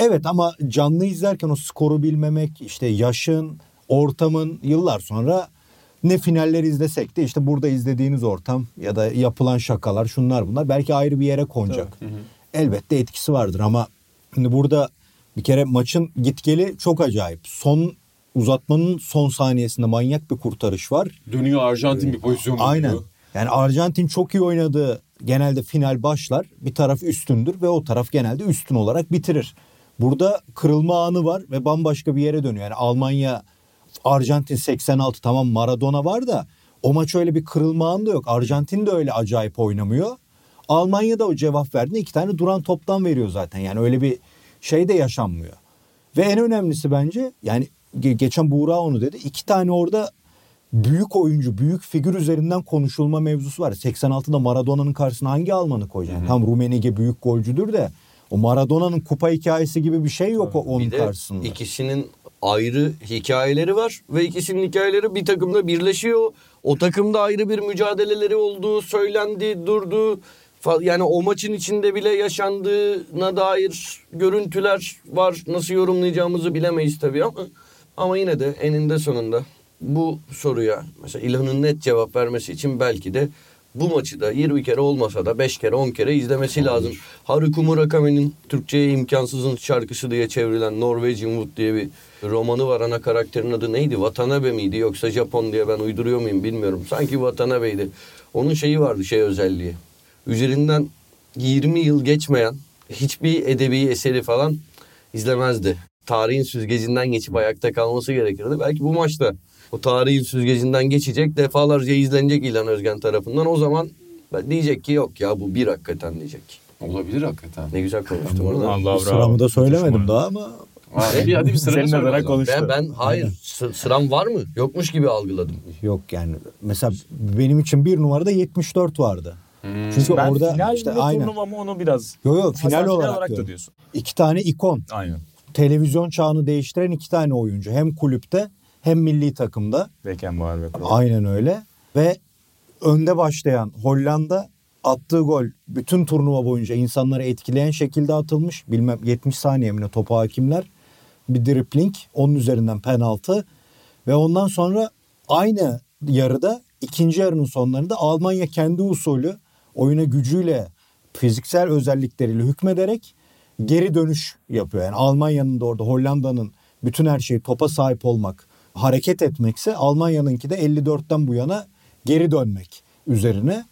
S2: Evet ama canlı izlerken o skoru bilmemek, işte yaşın, ortamın yıllar sonra ne finaller izlesek de işte burada izlediğiniz ortam ya da yapılan şakalar şunlar bunlar belki ayrı bir yere konacak. elbette etkisi vardır ama şimdi burada bir kere maçın gitgeli çok acayip. Son uzatmanın son saniyesinde manyak bir kurtarış var.
S1: Dönüyor Arjantin bir pozisyon.
S2: Aynen. Yani Arjantin çok iyi oynadığı genelde final başlar. Bir taraf üstündür ve o taraf genelde üstün olarak bitirir. Burada kırılma anı var ve bambaşka bir yere dönüyor. Yani Almanya Arjantin 86 tamam Maradona var da o maç öyle bir kırılma anı da yok. Arjantin de öyle acayip oynamıyor. Almanya da o cevap verdiğinde iki tane duran toptan veriyor zaten. Yani öyle bir şey de yaşanmıyor. Ve en önemlisi bence yani ge- geçen Buğra onu dedi. iki tane orada büyük oyuncu, büyük figür üzerinden konuşulma mevzusu var. 86'da Maradona'nın karşısına hangi Alman'ı koyacaksın? Tam Rumenige büyük golcüdür de o Maradona'nın kupa hikayesi gibi bir şey yok o- onun
S4: Bir de
S2: karşısında.
S4: ikisinin ayrı hikayeleri var ve ikisinin hikayeleri bir takımda birleşiyor. O takımda ayrı bir mücadeleleri olduğu söylendi, durdu. Yani o maçın içinde bile yaşandığına dair görüntüler var. Nasıl yorumlayacağımızı bilemeyiz tabii ama ama yine de eninde sonunda bu soruya mesela İlhan'ın net cevap vermesi için belki de bu maçı da 20 kere olmasa da 5 kere 10 kere izlemesi lazım. Haruki Murakami'nin Türkçe'ye imkansızın şarkısı diye çevrilen Norwegian Wood diye bir romanı var. Ana karakterin adı neydi? Watanabe miydi yoksa Japon diye ben uyduruyor muyum bilmiyorum. Sanki Watanabe'ydi. Onun şeyi vardı şey özelliği. Üzerinden 20 yıl geçmeyen hiçbir edebi eseri falan izlemezdi. Tarihin süzgecinden geçip ayakta kalması gerekirdi. Belki bu maçta o tarihin süzgecinden geçecek defalarca izlenecek İlhan Özgen tarafından. O zaman diyecek ki yok ya bu bir hakikaten diyecek.
S1: Olabilir hakikaten.
S4: Ne güzel konuştum orada.
S3: Allah.
S2: Sıramı da söylemedim
S3: Konuşma.
S2: daha ama
S1: Hadi, hadi bir sıra
S3: Senin adına.
S4: Ben, ben hayır sı- sıram var mı? Yokmuş gibi algıladım.
S2: yok yani. Mesela benim için bir numarada 74 vardı. Çünkü
S3: Ben
S2: orada
S3: final
S2: işte aynen.
S3: turnuva mı onu biraz...
S2: Yo yo final olarak,
S3: da
S2: diyorum.
S3: diyorsun.
S2: İki tane ikon.
S3: Aynen.
S2: Televizyon çağını değiştiren iki tane oyuncu. Hem kulüpte hem milli takımda.
S3: Beckenbauer ve.
S2: Aynen öyle. Ve önde başlayan Hollanda attığı gol bütün turnuva boyunca insanları etkileyen şekilde atılmış. Bilmem 70 saniye mi topa hakimler. Bir dripling. Onun üzerinden penaltı. Ve ondan sonra aynı yarıda ikinci yarının sonlarında Almanya kendi usulü oyuna gücüyle fiziksel özellikleriyle hükmederek geri dönüş yapıyor. Yani Almanya'nın da orada Hollanda'nın bütün her şeyi topa sahip olmak, hareket etmekse Almanya'nınki de 54'ten bu yana geri dönmek üzerine.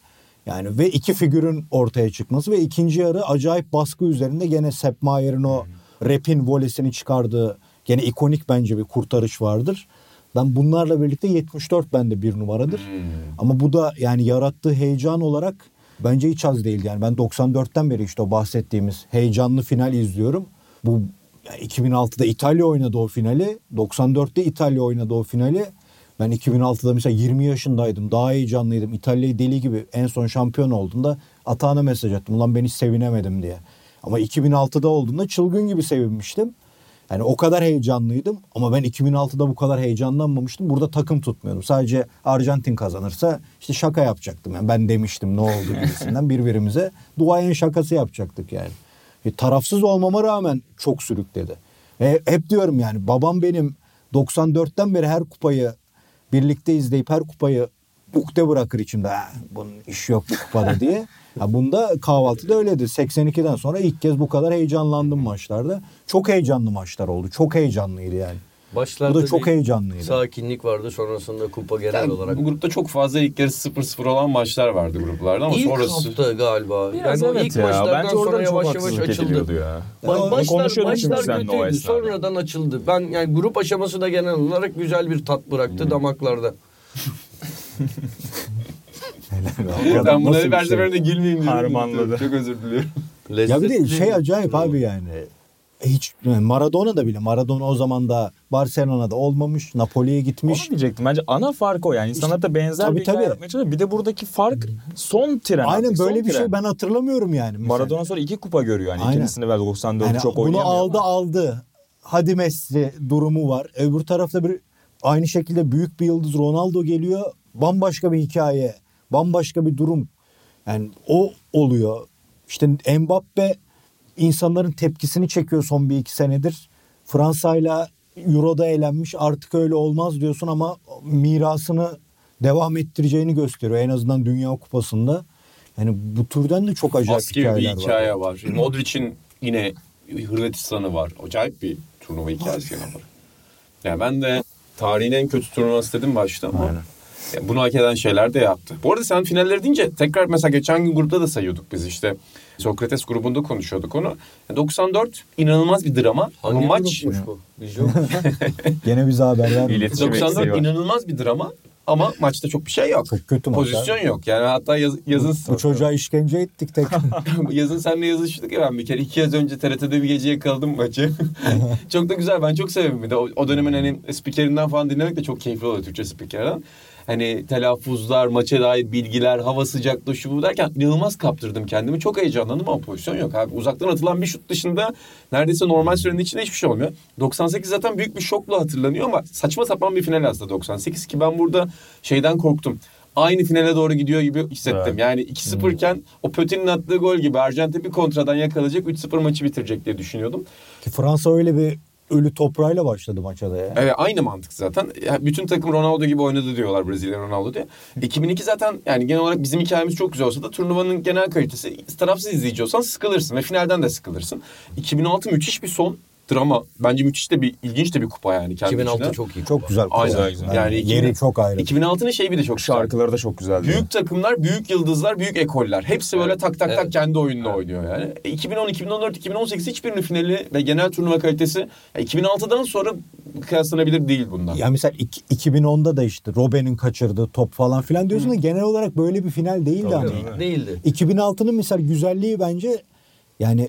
S2: Yani ve iki figürün ortaya çıkması ve ikinci yarı acayip baskı üzerinde gene Sepp Mayer'in o rap'in volesini çıkardığı gene ikonik bence bir kurtarış vardır. Ben bunlarla birlikte 74 bende bir numaradır. Ama bu da yani yarattığı heyecan olarak bence hiç az değil. Yani ben 94'ten beri işte o bahsettiğimiz heyecanlı final izliyorum. Bu 2006'da İtalya oynadı o finali. 94'te İtalya oynadı o finali. Ben 2006'da mesela 20 yaşındaydım. Daha heyecanlıydım. İtalya'yı deli gibi en son şampiyon olduğunda Atağan'a mesaj attım. Ulan ben hiç sevinemedim diye. Ama 2006'da olduğunda çılgın gibi sevinmiştim. Yani o kadar heyecanlıydım ama ben 2006'da bu kadar heyecanlanmamıştım. Burada takım tutmuyordum. Sadece Arjantin kazanırsa işte şaka yapacaktım. Yani ben demiştim ne oldu gibisinden birbirimize duayen şakası yapacaktık yani. E, tarafsız olmama rağmen çok sürükledi. E, hep diyorum yani babam benim 94'ten beri her kupayı birlikte izleyip her kupayı ukde bırakır içimde. "Ha, bunun işi yok bu kupada diye. Ya bunda kahvaltıda öyledir. 82'den sonra ilk kez bu kadar heyecanlandım maçlarda. Çok heyecanlı maçlar oldu. Çok heyecanlıydı yani.
S4: Başlarda
S2: Bu da çok heyecanlıydı.
S4: Sakinlik vardı sonrasında kupa genel
S1: Yani
S4: olarak.
S1: bu grupta çok fazla ilk yarı 0-0 olan maçlar vardı gruplarda ama
S4: İlk
S1: sonrası...
S4: hafta galiba.
S3: Biraz
S4: yani
S3: evet
S4: ilk
S3: ya.
S4: maçlardan
S3: Bence
S4: sonra
S3: çok
S4: yavaş yavaş açıldı.
S3: ya.
S4: Ba-
S3: seninle o
S4: kötüydü. Sonradan açıldı. Ben yani grup aşaması da genel olarak güzel bir tat bıraktı damaklarda.
S1: Ben bunları her
S2: şey?
S1: gülmeyeyim diyorum.
S3: Harmanladı.
S1: Çok özür diliyorum.
S2: Ya bir de şey acayip abi yani. Hiç Maradona da bile Maradona o zaman da Barcelona'da olmamış, Napoli'ye gitmiş.
S3: Onu diyecektim. Bence ana fark o yani. İnsanlar da benzer
S2: Tabii,
S3: bir
S2: tabii.
S3: yapmaya çalışıyor. Bir de buradaki fark son tren.
S2: Aynen
S3: artık,
S2: böyle bir
S3: tren.
S2: şey ben hatırlamıyorum yani. Mesela.
S3: Maradona sonra iki kupa görüyor yani.
S2: Aynen.
S3: İkincisini ver 94
S2: Yani
S3: çok
S2: bunu
S3: oynayamıyor.
S2: aldı
S3: ama.
S2: aldı. Hadi Messi durumu var. Öbür tarafta bir aynı şekilde büyük bir yıldız Ronaldo geliyor. Bambaşka bir hikaye. Bambaşka bir durum. Yani o oluyor. İşte Mbappe insanların tepkisini çekiyor son bir iki senedir. Fransa'yla Euro'da eğlenmiş artık öyle olmaz diyorsun ama mirasını devam ettireceğini gösteriyor. En azından Dünya Kupası'nda. hani bu türden de çok acayip
S1: Askeri bir
S2: hikayeler
S1: hikaye
S2: var.
S1: var. Modric'in yine Hırvatistan'ı var. Acayip bir turnuva hikayesi var. Yani ben de tarihin en kötü turnuvası dedim başta ama
S2: Aynen.
S1: ya bunu hak eden şeyler de yaptı. Bu arada sen finalleri deyince tekrar mesela geçen gün grupta da sayıyorduk biz işte. Sokrates grubunda konuşuyorduk onu. 94 inanılmaz bir drama ama
S4: Hangi
S1: maç
S4: grupmuş bu? Vizyon.
S2: Gene bize haber vermedi.
S3: İletişim eksiği
S1: 94
S3: var.
S1: inanılmaz bir drama ama maçta çok bir şey yok.
S2: Çok kötü maç
S1: Pozisyon yok. Yani hatta yaz, yazın
S2: Bu çocuğa işkence ettik tek.
S1: yazın seninle yazıştık ya ben bir kere iki yaz önce TRT'de bir gece yakaladım maçı. çok da güzel ben çok severim bir de o, o dönemin hani spikerinden falan dinlemek de çok keyifli oluyor Türkçe spikerden. Hani telaffuzlar, maça dair bilgiler, hava sıcaklığı şu bu derken inanılmaz kaptırdım kendimi. Çok heyecanlandım ama pozisyon yok abi. Uzaktan atılan bir şut dışında neredeyse normal sürenin içinde hiçbir şey olmuyor. 98 zaten büyük bir şokla hatırlanıyor ama saçma sapan bir final aslında 98 ki ben burada şeyden korktum. Aynı finale doğru gidiyor gibi hissettim.
S3: Evet.
S1: Yani 2-0 iken o Pötin'in attığı gol gibi Arjantin bir kontradan yakalayacak 3-0 maçı bitirecek diye düşünüyordum.
S2: Ki Fransa öyle bir ölü toprağıyla başladı maça da ya.
S1: Evet aynı mantık zaten. Ya, bütün takım Ronaldo gibi oynadı diyorlar Brezilya Ronaldo diye. 2002 zaten yani genel olarak bizim hikayemiz çok güzel olsa da turnuvanın genel kalitesi tarafsız izleyici olsan sıkılırsın ve finalden de sıkılırsın. 2006 müthiş bir son drama. Bence müthiş de bir ilginç de bir kupa yani kendi
S4: 2006
S1: içinde.
S4: çok iyi.
S2: Çok güzel.
S1: Aynen.
S2: kupa.
S3: güzel.
S2: Yani,
S1: Yani
S2: yeri
S1: 2000
S2: çok ayrı.
S1: 2006'nın şeyi bir de çok güzel.
S3: Şarkıları da çok güzeldi.
S1: Büyük takımlar, büyük yıldızlar, büyük ekoller. Hepsi böyle tak tak tak
S4: Evet.
S1: kendi oyununu oynuyor yani. E, 2010, 2014, 2018 hiçbirinin finali ve genel turnuva kalitesi e, 2006'dan sonra kıyaslanabilir değil bundan.
S2: Ya mesela iki- 2010'da da işte Robben'in kaçırdığı top falan filan diyorsun da genel olarak böyle bir final değildi
S3: Tabii.
S4: Değildi.
S2: 2006'nın misal güzelliği bence yani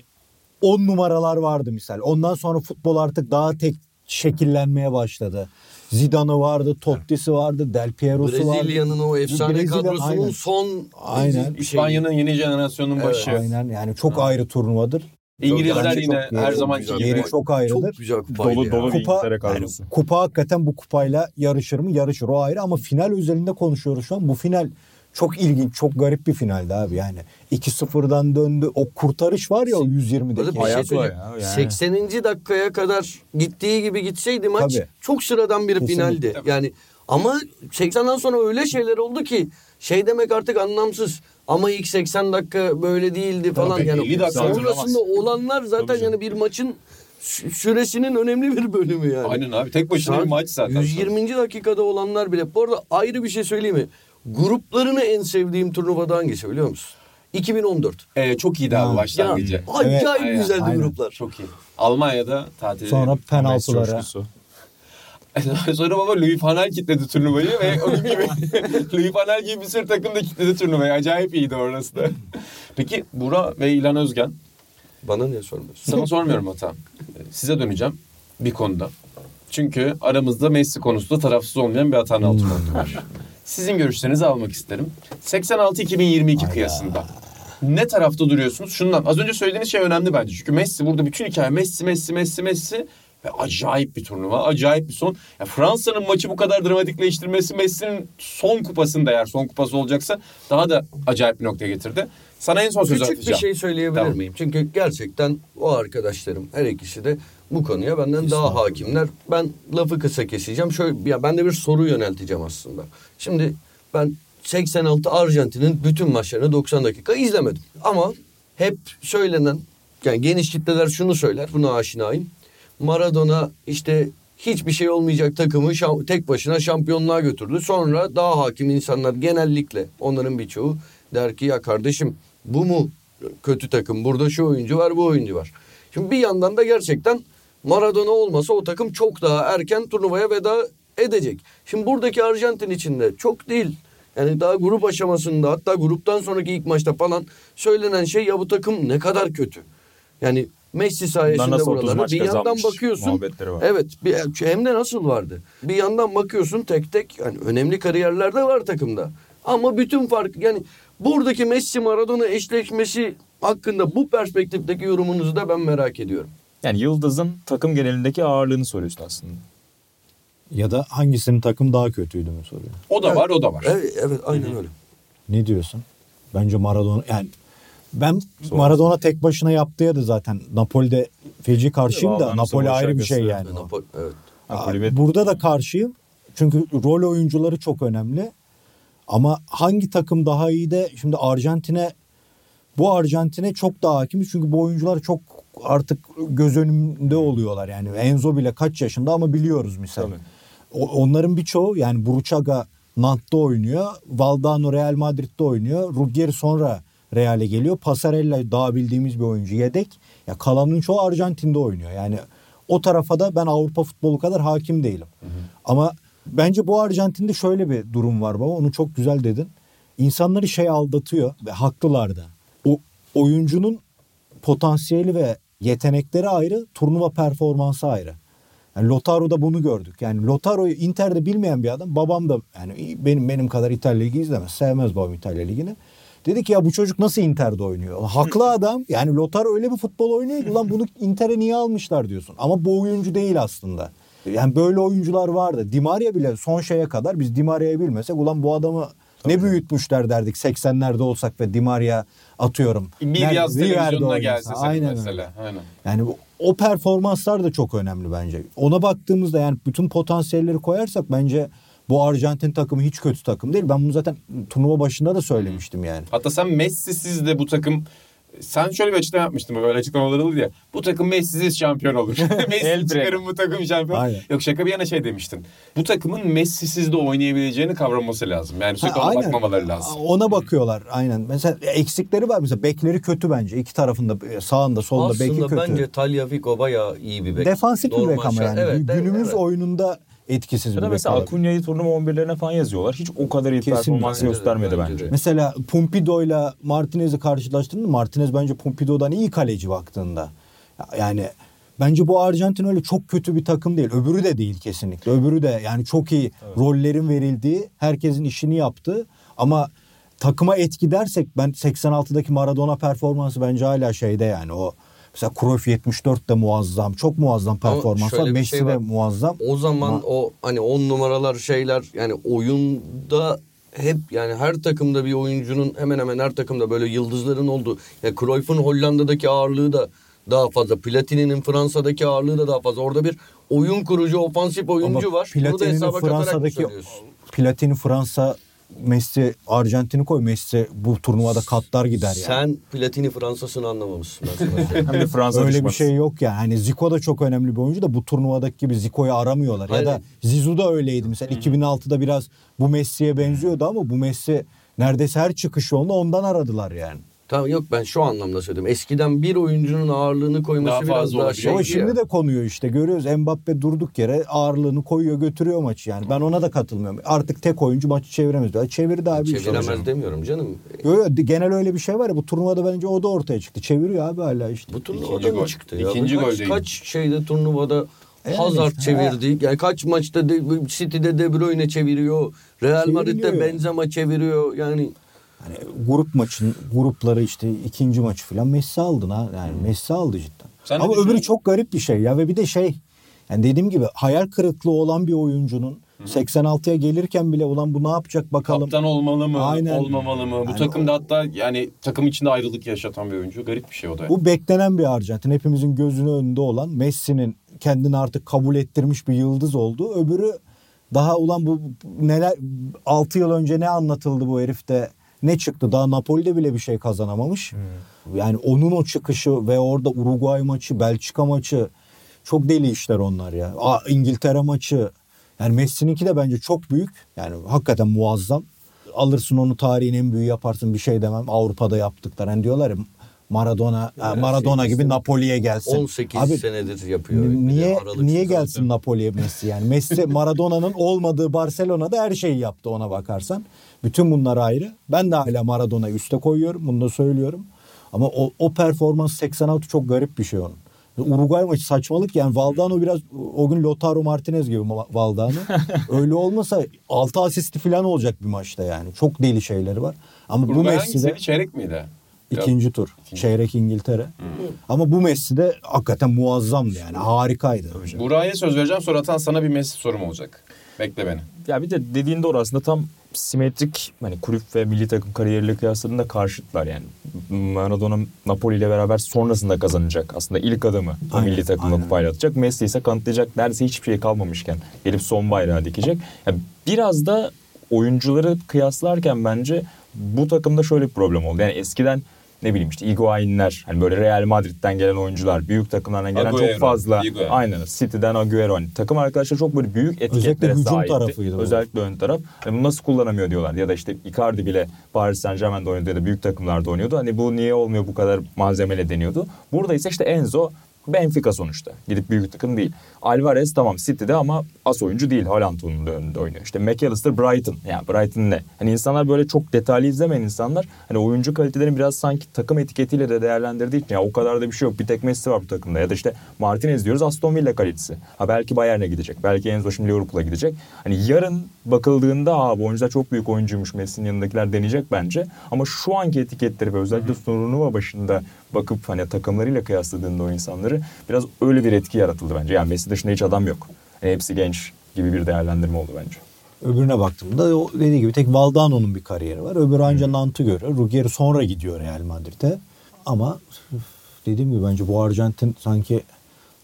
S2: 10 numaralar vardı misal. Ondan sonra futbol artık daha tek şekillenmeye başladı. Zidane'ı vardı, Totti'si vardı, Del Piero'su vardı.
S4: Brezilya'nın o efsane
S2: Brezilya-
S4: kadrosunun
S2: aynen.
S4: son
S2: Aynen.
S4: şey.
S1: İspanya'nın yeni jenerasyonun başı.
S2: Aynen yani çok ayrı turnuvadır.
S1: İngilizler
S2: Bence
S1: yine
S2: çok-
S1: her
S2: çok
S4: güzel.
S1: gibi.
S2: Yeri çok ayrıdır.
S4: Çok güzel kupaydı
S3: Dolu
S4: ya.
S3: dolu bir
S2: Kupa,
S3: İngiltere
S2: yani
S3: kadrosu.
S2: kupa hakikaten bu kupayla yarışır mı? Yarışır o ayrı ama final özelinde konuşuyoruz şu an. Bu final çok ilginç, çok garip bir finaldi abi yani. 2-0'dan döndü. O kurtarış var ya o 120'deki.
S4: Böyle bir şey söyleyeyim.
S3: ya, yani.
S4: 80. dakikaya kadar gittiği gibi gitseydi maç
S2: Tabii.
S4: çok sıradan bir
S2: Kesinlikle.
S4: finaldi. Yani ama 80'den sonra öyle şeyler oldu ki şey demek artık anlamsız. Ama ilk 80 dakika böyle değildi falan.
S1: Tabii,
S4: yani
S1: 50 dakika
S4: sonrasında olanlar zaten yani bir maçın sü- süresinin önemli bir bölümü yani.
S1: Aynen abi tek başına
S4: Saat
S1: bir maç zaten.
S4: 120. dakikada olanlar bile. Bu arada ayrı bir şey söyleyeyim mi? Gruplarını en sevdiğim turnuvada hangisi biliyor musun? 2014.
S1: Ee, çok iyiydi abi.
S4: Ya,
S1: başlangıcı.
S4: acayip
S1: Aynen,
S4: güzeldi
S2: aynen.
S4: gruplar.
S1: Çok iyi. Almanya'da tatil
S2: Sonra penaltılara.
S1: Sonra baba Louis van Gaal kitledi turnuvayı ve onun gibi Louis van Gaal gibi bir sürü takım da kitledi turnuvayı. Acayip iyiydi orası da. Peki Bura ve İlhan Özgen.
S4: Bana niye sormuyorsun?
S1: Sana sormuyorum hata. Size döneceğim bir konuda. Çünkü aramızda Messi konusunda tarafsız olmayan bir Atan Altınordu var. Sizin görüşlerinizi almak isterim. 86-2022 kıyasında. Ne tarafta duruyorsunuz? Şundan az önce söylediğiniz şey önemli bence. Çünkü Messi burada bütün hikaye Messi, Messi, Messi, Messi ve acayip bir turnuva, acayip bir son. Ya Fransa'nın maçı bu kadar dramatikleştirmesi Messi'nin son kupasında eğer son kupası olacaksa daha da acayip bir noktaya getirdi. Sana en son sözü
S4: Küçük bir şey söyleyebilir
S1: Tamam.
S4: miyim? Çünkü gerçekten o arkadaşlarım her ikisi de bu konuya benden daha hakimler. Ben lafı kısa keseceğim. Şöyle ya ben de bir soru yönelteceğim aslında. Şimdi ben 86 Arjantin'in bütün maçlarını 90 dakika izlemedim. Ama hep söylenen yani geniş kitleler şunu söyler. Buna aşinayım. Maradona işte hiçbir şey olmayacak takımı şam- tek başına şampiyonluğa götürdü. Sonra daha hakim insanlar genellikle onların birçoğu der ki ya kardeşim bu mu kötü takım? Burada şu oyuncu var bu oyuncu var. Şimdi bir yandan da gerçekten Maradona olmasa o takım çok daha erken turnuvaya veda edecek. Şimdi buradaki Arjantin içinde çok değil. Yani daha grup aşamasında hatta gruptan sonraki ilk maçta falan söylenen şey ya bu takım ne kadar kötü. Yani Messi sayesinde
S3: nasıl 30
S4: buralara bir yandan bakıyorsun. Evet bir, hem de nasıl vardı. Bir yandan bakıyorsun tek tek yani önemli kariyerler de var takımda. Ama bütün fark yani buradaki Messi Maradona eşleşmesi hakkında bu perspektifteki yorumunuzu da ben merak ediyorum.
S3: Yani Yıldız'ın takım genelindeki ağırlığını soruyorsun aslında.
S2: Ya da hangisinin takım daha kötüydü mü soruyor.
S1: O da var, o da var.
S4: Evet, evet aynen öyle.
S2: Ne diyorsun? Bence Maradona yani ben Maradona tek başına yaptığı da zaten Napoli'de feci karşıyım da Napoli ayrı bir şey yani.
S4: Napoli- evet.
S3: Napoli
S2: Burada da karşıyım. Çünkü rol oyuncuları çok önemli. Ama hangi takım daha iyi de şimdi Arjantin'e bu Arjantin'e çok daha hakimiz. Çünkü bu oyuncular çok artık göz önünde oluyorlar. Yani Enzo bile kaç yaşında ama biliyoruz misal.
S3: Tabii.
S2: Onların birçoğu yani Burçaga Nant'ta oynuyor. Valdano Real Madrid'de oynuyor. Ruggeri sonra Real'e geliyor. Pasarella daha bildiğimiz bir oyuncu yedek. Ya kalanın çoğu Arjantin'de oynuyor. Yani o tarafa da ben Avrupa futbolu kadar hakim değilim. Ama bence bu Arjantin'de şöyle bir durum var baba. Onu çok güzel dedin. İnsanları şey aldatıyor ve haklılar da. O oyuncunun potansiyeli ve yetenekleri ayrı, turnuva performansı ayrı. Yani Lotaro'da bunu gördük. Yani Lotaro'yu Inter'de bilmeyen bir adam. Babam da yani benim benim kadar İtalya Ligi izlemez. Sevmez babam İtalya Ligi'ni. Dedi ki ya bu çocuk nasıl Inter'de oynuyor? Haklı adam. Yani Lotaro öyle bir futbol oynuyor ki ulan bunu Inter'e niye almışlar diyorsun. Ama bu oyuncu değil aslında. Yani böyle oyuncular vardı. Di Maria bile son şeye kadar biz Di Maria'yı bilmesek ulan bu adamı ne büyütmüşler derdik 80'lerde olsak ve Di Maria atıyorum.
S1: Bir yaz televizyonuna gelse
S2: Aynen
S1: mesela. Aynen.
S2: Yani bu- o performanslar da çok önemli bence. Ona baktığımızda yani bütün potansiyelleri koyarsak bence bu Arjantin takımı hiç kötü takım değil. Ben bunu zaten turnuva başında da söylemiştim yani.
S1: Hatta sen Messi'siz de bu takım sen şöyle bir açıklama yapmıştın böyle açıklamalar olur ya. Bu takım Messi'siz şampiyon olur. Messi çıkarın bu takım şampiyon.
S2: Aynen.
S1: Yok şaka bir yana şey demiştin. Bu takımın Messi'siz de oynayabileceğini kavraması lazım. Yani sürekli
S2: Ha,
S1: ona
S2: aynen.
S1: bakmamaları lazım.
S2: Ona bakıyorlar aynen. Mesela eksikleri var mesela bekleri kötü bence. İki tarafında sağında solunda beki
S4: Aslında
S2: kötü.
S4: bence Tagliafico bayağı iyi bir bek.
S2: Defansif bir bek ama yani.
S4: Evet,
S2: Günümüz
S4: evet.
S2: oyununda etkisiz
S3: Ya da mesela
S2: olabilir.
S3: Acuña'yı turnuva 11'lerine falan yazıyorlar. Hiç o kadar iyi
S2: Kesinlikle.
S3: performans göstermedi
S4: bence
S3: bence.
S2: Mesela Pumpido'yla Martinez'i karşılaştırdığında Martinez bence Pumpido'dan iyi kaleci baktığında. Yani bence bu Arjantin öyle çok kötü bir takım değil. Öbürü de değil kesinlikle. Öbürü de yani çok iyi rollerin verildiği, herkesin işini yaptığı ama takıma etki dersek ben 86'daki Maradona performansı bence hala şeyde yani o mesela Cruyff 74 de muazzam. Çok muazzam performans var. Messi
S4: şey
S2: de
S4: var.
S2: muazzam.
S4: O zaman
S2: Ama-
S4: o hani on numaralar şeyler yani oyunda hep yani her takımda bir oyuncunun hemen hemen her takımda böyle yıldızların olduğu. Yani Cruyff'un Hollanda'daki ağırlığı da daha fazla. Platini'nin Fransa'daki ağırlığı da daha fazla. Orada bir oyun kurucu, ofansif oyuncu
S2: Ama
S4: var.
S2: Platini'nin Fransa'daki? Platini Fransa Messi Arjantin'i koy Messi bu turnuvada katlar gider yani.
S4: Sen Platini Fransa'sını anlamamışsın.
S3: Hem de Fransa
S2: Öyle bir
S3: düşmanı.
S2: şey yok yani. Hani Zico da çok önemli bir oyuncu da bu turnuvadaki gibi Zico'yu aramıyorlar. Ya da
S4: Aynen.
S2: Zizou da öyleydi. Mesela 2006'da biraz bu Messi'ye benziyordu ama bu Messi neredeyse her çıkış yolunda ondan aradılar yani.
S4: Tamam yok ben şu anlamda söyledim. Eskiden bir oyuncunun ağırlığını koyması
S1: Daha
S4: biraz
S1: fazla
S4: daha şey.
S2: Ama şimdi de konuyor işte görüyoruz. Mbappe durduk yere ağırlığını koyuyor götürüyor maçı yani. Ben ona da katılmıyorum. Artık tek oyuncu maçı çeviremez. diyor. Çevirdi abi. işte.
S4: Çeviremez demiyorum canım.
S2: Yo, yo, genel öyle bir şey var ya bu turnuvada bence o da ortaya çıktı. Çeviriyor abi hala işte.
S4: Bu turnuvada
S1: İkinci
S4: mı
S1: gol.
S4: çıktı ya?
S1: İkinci
S4: kaç,
S1: gol değil.
S4: Kaç şeyde turnuvada
S2: Yani
S4: Hazard
S2: işte,
S4: çevirdi. Yani kaç maçta de, City'de De Bruyne çeviriyor. Real Madrid'de. Benzema çeviriyor. Yani
S2: Hani grup maçın grupları işte ikinci maçı falan Messi aldın ha. Yani Messi aldı cidden.
S1: Sen
S2: Ama öbürü çok garip bir şey ya ve bir de şey yani dediğim gibi hayal kırıklığı olan bir oyuncunun 86'ya gelirken bile ulan bu ne yapacak bakalım.
S1: Kaptan olmalı mı?
S2: Aynen.
S1: Olmamalı mı? Bu
S2: Yani
S1: takımda hatta yani takım içinde ayrılık yaşatan bir oyuncu. Garip bir şey o da.
S2: Bu beklenen bir Arjantin. Hepimizin gözünün önünde olan Messi'nin kendini artık kabul ettirmiş bir yıldız oldu. Öbürü daha ulan bu neler 6 yıl önce ne anlatıldı bu herifte ne çıktı? Daha Napoli'de bile bir şey kazanamamış. Yani onun o çıkışı ve orada Uruguay maçı, Belçika maçı çok deli işler onlar ya. Aa, İngiltere maçı. Yani Messi'ninki de bence çok büyük. Yani hakikaten muazzam. Alırsın onu tarihin en büyüğü yaparsın bir şey demem. Avrupa'da yaptıklar. Hani diyorlar ya Maradona ha, Maradona gibi Napoli'ye gelsin.
S4: 18
S2: Abi,
S4: senedir yapıyor.
S2: Niye niye
S4: zaten.
S2: gelsin Napoli'ye Messi yani? Messi Maradona'nın olmadığı Barcelona'da her şeyi yaptı ona bakarsan. Bütün bunlar ayrı. Ben de hala Maradona'yı üste koyuyorum. Bunu da söylüyorum. Ama o, o performans 86 çok garip bir şey onun. Uruguay maçı saçmalık yani Valdano biraz o gün Lautaro Martinez gibi Valdano. Öyle olmasa 6 asisti falan olacak bir maçta yani. Çok deli şeyleri var. Ama bu
S1: Uruguay
S2: Messi'de
S1: hangisiydi? Çeyrek miydi?
S2: İkinci tur. Çeyrek İngiltere. Ama bu Messi de hakikaten muazzamdı yani. Harikaydı.
S1: Buraya söz vereceğim sonra Atan sana bir Messi sorum olacak. Bekle beni.
S3: Ya bir de dediğin doğru aslında tam simetrik hani kulüp ve milli takım kariyeriyle kıyasladığında karşıtlar yani. Maradona Napoli ile beraber sonrasında kazanacak. Aslında ilk adımı
S2: Aynen,
S3: milli takımla kupayla atacak. Messi ise kanıtlayacak neredeyse hiçbir şey kalmamışken gelip son bayrağı dikecek. Yani biraz da oyuncuları kıyaslarken bence bu takımda şöyle bir problem oldu. Yani eskiden ne bileyim işte Higuain'ler hani böyle Real Madrid'den gelen oyuncular, büyük takımlardan gelen
S1: Agüero,
S3: çok fazla
S1: Higuain.
S3: aynen City'den Agüero hani takım arkadaşlar çok böyle büyük etiketlere
S2: hücum
S3: sahipti.
S2: tarafıydı bu.
S3: Özellikle ön taraf. Hani bunu nasıl kullanamıyor diyorlar. Ya da işte Icardi bile Paris Saint Germain'de oynadı ya da büyük takımlarda oynuyordu. Hani bu niye olmuyor bu kadar malzemeli deniyordu. Burada ise işte Enzo Benfica sonuçta. Gidip büyük takım değil. Alvarez tamam City'de ama as oyuncu değil. Haaland onun önünde oynuyor. İşte McAllister Brighton. Yani Brighton ne? Hani insanlar böyle çok detaylı izlemeyen insanlar hani oyuncu kalitelerini biraz sanki takım etiketiyle de değerlendirdiği için ya o kadar da bir şey yok. Bir tek Messi var bu takımda. Ya da işte Martinez diyoruz Aston Villa kalitesi. Ha belki Bayern'e gidecek. Belki Enzo şimdi Liverpool'a gidecek. Hani yarın bakıldığında Aa, bu oyuncular çok büyük oyuncuymuş Messi'nin yanındakiler deneyecek bence. Ama şu anki etiketleri ve özellikle turnuva başında bakıp hani takımlarıyla kıyasladığında o insanları biraz öyle bir etki yaratıldı bence. Yani Messi dışında hiç adam yok. Yani hepsi genç gibi bir değerlendirme oldu bence.
S2: Öbürüne baktığımda o dediği gibi tek Valdano'nun bir kariyeri var. Öbürü anca Nant'ı görüyor. Ruggeri sonra gidiyor Real Madrid'e. Ama dediğim gibi bence bu Arjantin sanki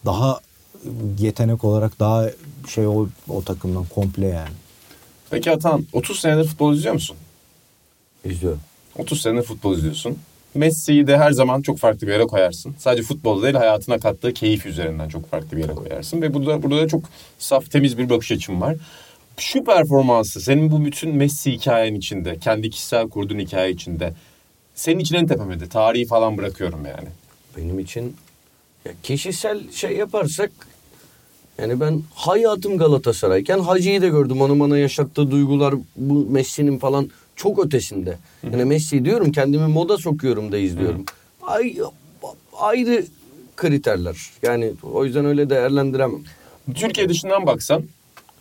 S2: daha yetenek olarak daha şey o, o takımdan komple yani.
S1: Peki Atan 30 senedir futbol izliyor musun?
S4: İzliyorum.
S1: 30 senedir futbol izliyorsun. Messi'yi de her zaman çok farklı bir yere koyarsın. Sadece futbolda değil hayatına kattığı keyif üzerinden çok farklı bir yere koyarsın. Ve burada, burada da çok saf temiz bir bakış açım var. Şu performansı senin bu bütün Messi hikayen içinde, kendi kişisel kurduğun hikaye içinde senin için en tepemede. Tarihi falan bırakıyorum yani.
S4: Benim için ya kişisel şey yaparsak yani ben hayatım Galatasaray'ken Hacı'yı da gördüm. Onun bana yaşattığı duygular bu Messi'nin falan çok ötesinde. Yani Messi diyorum kendimi moda sokuyorum da izliyorum. Ay, ayrı kriterler. Yani o yüzden öyle değerlendiremem.
S1: Türkiye dışından baksan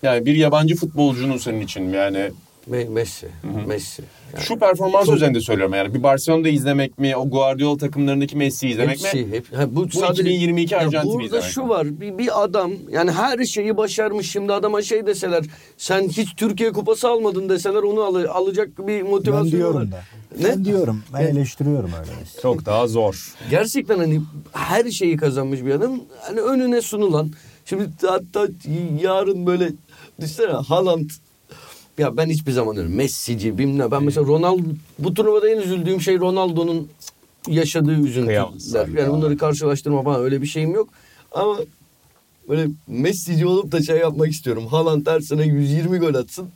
S1: yani bir yabancı futbolcunun senin için yani
S4: Me- Messi. Messi. Yani
S1: şu performans
S4: Çok-
S1: üzerinde söylüyorum yani bir Barcelona'da izlemek mi, o Guardiola takımlarındaki Messi'yi izlemek mi?
S4: Hepsi, hep, ha, bu,
S1: 2022
S4: Ya
S1: Arjantin'i
S4: Burada
S1: izlemek
S4: şu
S1: mi?
S4: var bir, bir adam yani her şeyi başarmış şimdi adama şey deseler sen hiç Türkiye kupası almadın deseler onu al- alacak bir motivasyonu
S2: Ben diyorum
S4: var.
S2: da.
S4: Ne?
S2: Ben diyorum. Ben eleştiriyorum öyle.
S3: Çok daha zor.
S4: Gerçekten hani her şeyi kazanmış bir adam hani önüne sunulan şimdi hatta yarın böyle düşünsene Haaland ya ben hiçbir zaman öyle Messi'ci bilmem. Ben mesela Ronaldo bu turnuvada en üzüldüğüm şey Ronaldo'nun yaşadığı üzüntüler. Yani
S3: ya.
S4: bunları karşılaştırma falan öyle bir şeyim yok. Ama böyle Messi'ci olup da şey yapmak istiyorum. Haaland her sene 120 gol atsın.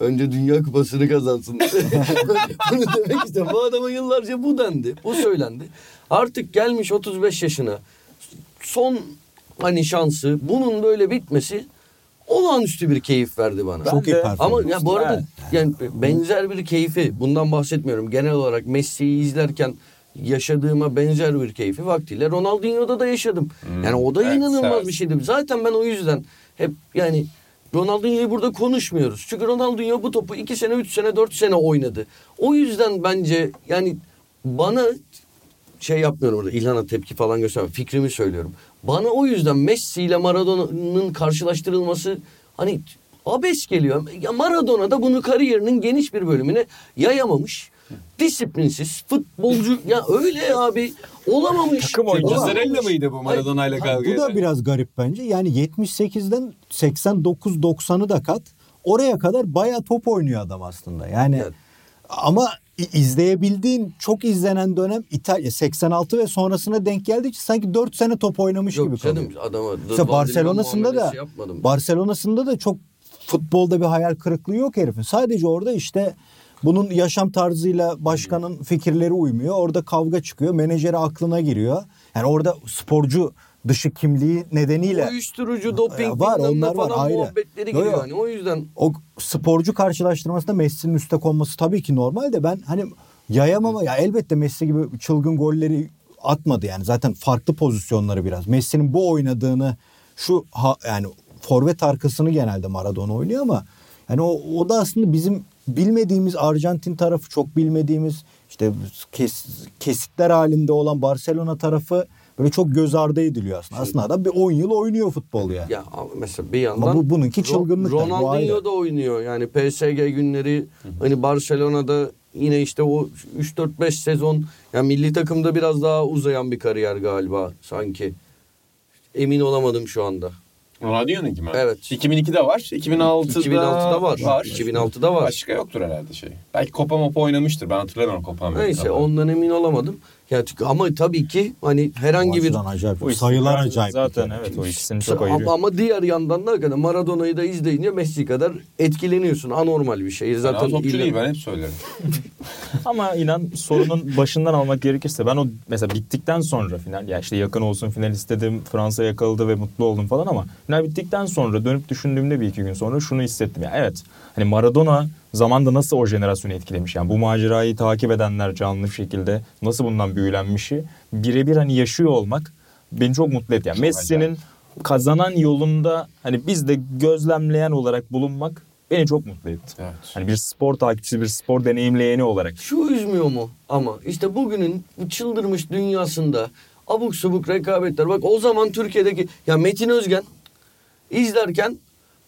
S4: Önce Dünya Kupası'nı kazansın. Bunu demek istiyorum. Bu adama yıllarca bu dendi. Bu söylendi. Artık gelmiş 35 yaşına. Son hani şansı bunun böyle bitmesi olağanüstü bir keyif verdi bana.
S2: Çok iyi performans.
S4: Ama ya bu arada yani benzer bir keyfi bundan bahsetmiyorum. Genel olarak Messi'yi izlerken yaşadığıma benzer bir keyfi vaktiyle Ronaldinho'da da yaşadım. Yani o da
S1: Evet,
S4: inanılmaz
S1: evet.
S4: bir şeydi. Zaten ben o yüzden hep yani Ronaldinho'yu burada konuşmuyoruz. Çünkü Ronaldinho bu topu 2 sene, 3 sene, 4 sene oynadı. O yüzden bence yani bana şey yapmıyorum orada İlhan'a tepki falan göstermem. Fikrimi söylüyorum. Bana o yüzden Messi ile Maradona'nın karşılaştırılması hani abes geliyor. Ya Maradona da bunu kariyerinin geniş bir bölümüne yayamamış. Disiplinsiz futbolcu ya öyle abi olamamış.
S3: Takım oyuncusu.
S4: Olamamış.
S1: Mozzarella mıydı bu Maradona'yla
S4: Hayır,
S1: kavga
S2: Bu da biraz garip bence. Yani 78'den 89-90'ı da kat. Oraya kadar bayağı top oynuyor adam aslında. Yani
S4: Evet.
S2: ama izleyebildiğin çok izlenen dönem İtalya 86 ve sonrasına denk geldiği için sanki 4 sene top oynamış gibi
S4: Yok
S2: kalıyor.
S4: canım adama
S2: İşte Barcelona'sında da
S4: yapmadım.
S2: Barcelona'sında da çok futbolda bir hayal kırıklığı yok herifin. Sadece orada işte bunun yaşam tarzıyla başkanın fikirleri uymuyor. Orada kavga çıkıyor. Menajeri aklına giriyor. Yani orada sporcu dışı kimliği nedeniyle
S4: Uyuşturucu, doping,
S2: Var, onlar var, ayrı.
S4: muhabbetleri
S2: Yo, yo.
S4: giriyor. Hani o yüzden
S2: o sporcu karşılaştırmasında Messi'nin üste konması tabii ki normal de ben hani yayamama ya elbette Messi gibi çılgın golleri atmadı yani zaten farklı pozisyonları biraz. Messi'nin bu oynadığını şu ha, yani forvet arkasını genelde Maradona oynuyor ama yani o, o da aslında bizim bilmediğimiz Arjantin tarafı çok bilmediğimiz işte kes, kesitler halinde olan Barcelona tarafı böyle çok göz ardı ediliyor aslında. Aslında adam bir 10 yıl oynuyor futbol yani.
S4: ya mesela bir yandan
S2: Ama bu- bununki çılgınlık
S4: Ronaldinho da oynuyor. Yani PSG günleri hani Barcelona'da yine işte o 3-4-5 sezon yani milli takımda biraz daha uzayan bir kariyer galiba sanki. Emin olamadım şu anda.
S1: Ronaldinho'nunki mi?
S4: Evet.
S1: 2002'de var. 2006'da,
S4: 2006'da var. 2006'da var.
S1: Başka yoktur herhalde şey. Belki Copa Mopa oynamıştır. Ben hatırlamıyorum Copa Amerika'da.
S4: Neyse ondan emin olamadım. Ya çünkü- ama tabii ki hani herhangi bir
S2: acayip.
S3: Bu
S2: Sayılar acayip.
S3: Zaten evet o ikisini çok
S4: ama,
S3: ayırıyor.
S4: ama diğer yandan da hakikaten Maradona'yı da izleyince Messi kadar etkileniyorsun. Anormal bir şey.
S1: Zaten
S4: Zaten
S1: topçu
S4: illa-
S1: değil ben hep söylerim.
S3: Ama inan sorunun başından almak gerekirse ben o mesela bittikten sonra final ya işte yakın olsun final istedim Fransa yakaladı ve mutlu oldum falan ama final bittikten sonra dönüp düşündüğümde bir iki gün sonra şunu hissettim ya evet hani Maradona zamanda nasıl o jenerasyonu etkilemiş yani bu macerayı takip edenler canlı şekilde nasıl bundan büyülenmişi birebir hani yaşıyor olmak beni çok mutlu etti. Yani Messi'nin kazanan yolunda hani biz de gözlemleyen olarak bulunmak beni çok mutlu etti.
S1: Evet.
S3: Hani bir spor takipçisi, bir spor deneyimleyeni olarak.
S4: Şu üzmüyor mu ama işte bugünün bu çıldırmış dünyasında abuk subuk rekabetler. Bak o zaman Türkiye'deki ya Metin Özgen izlerken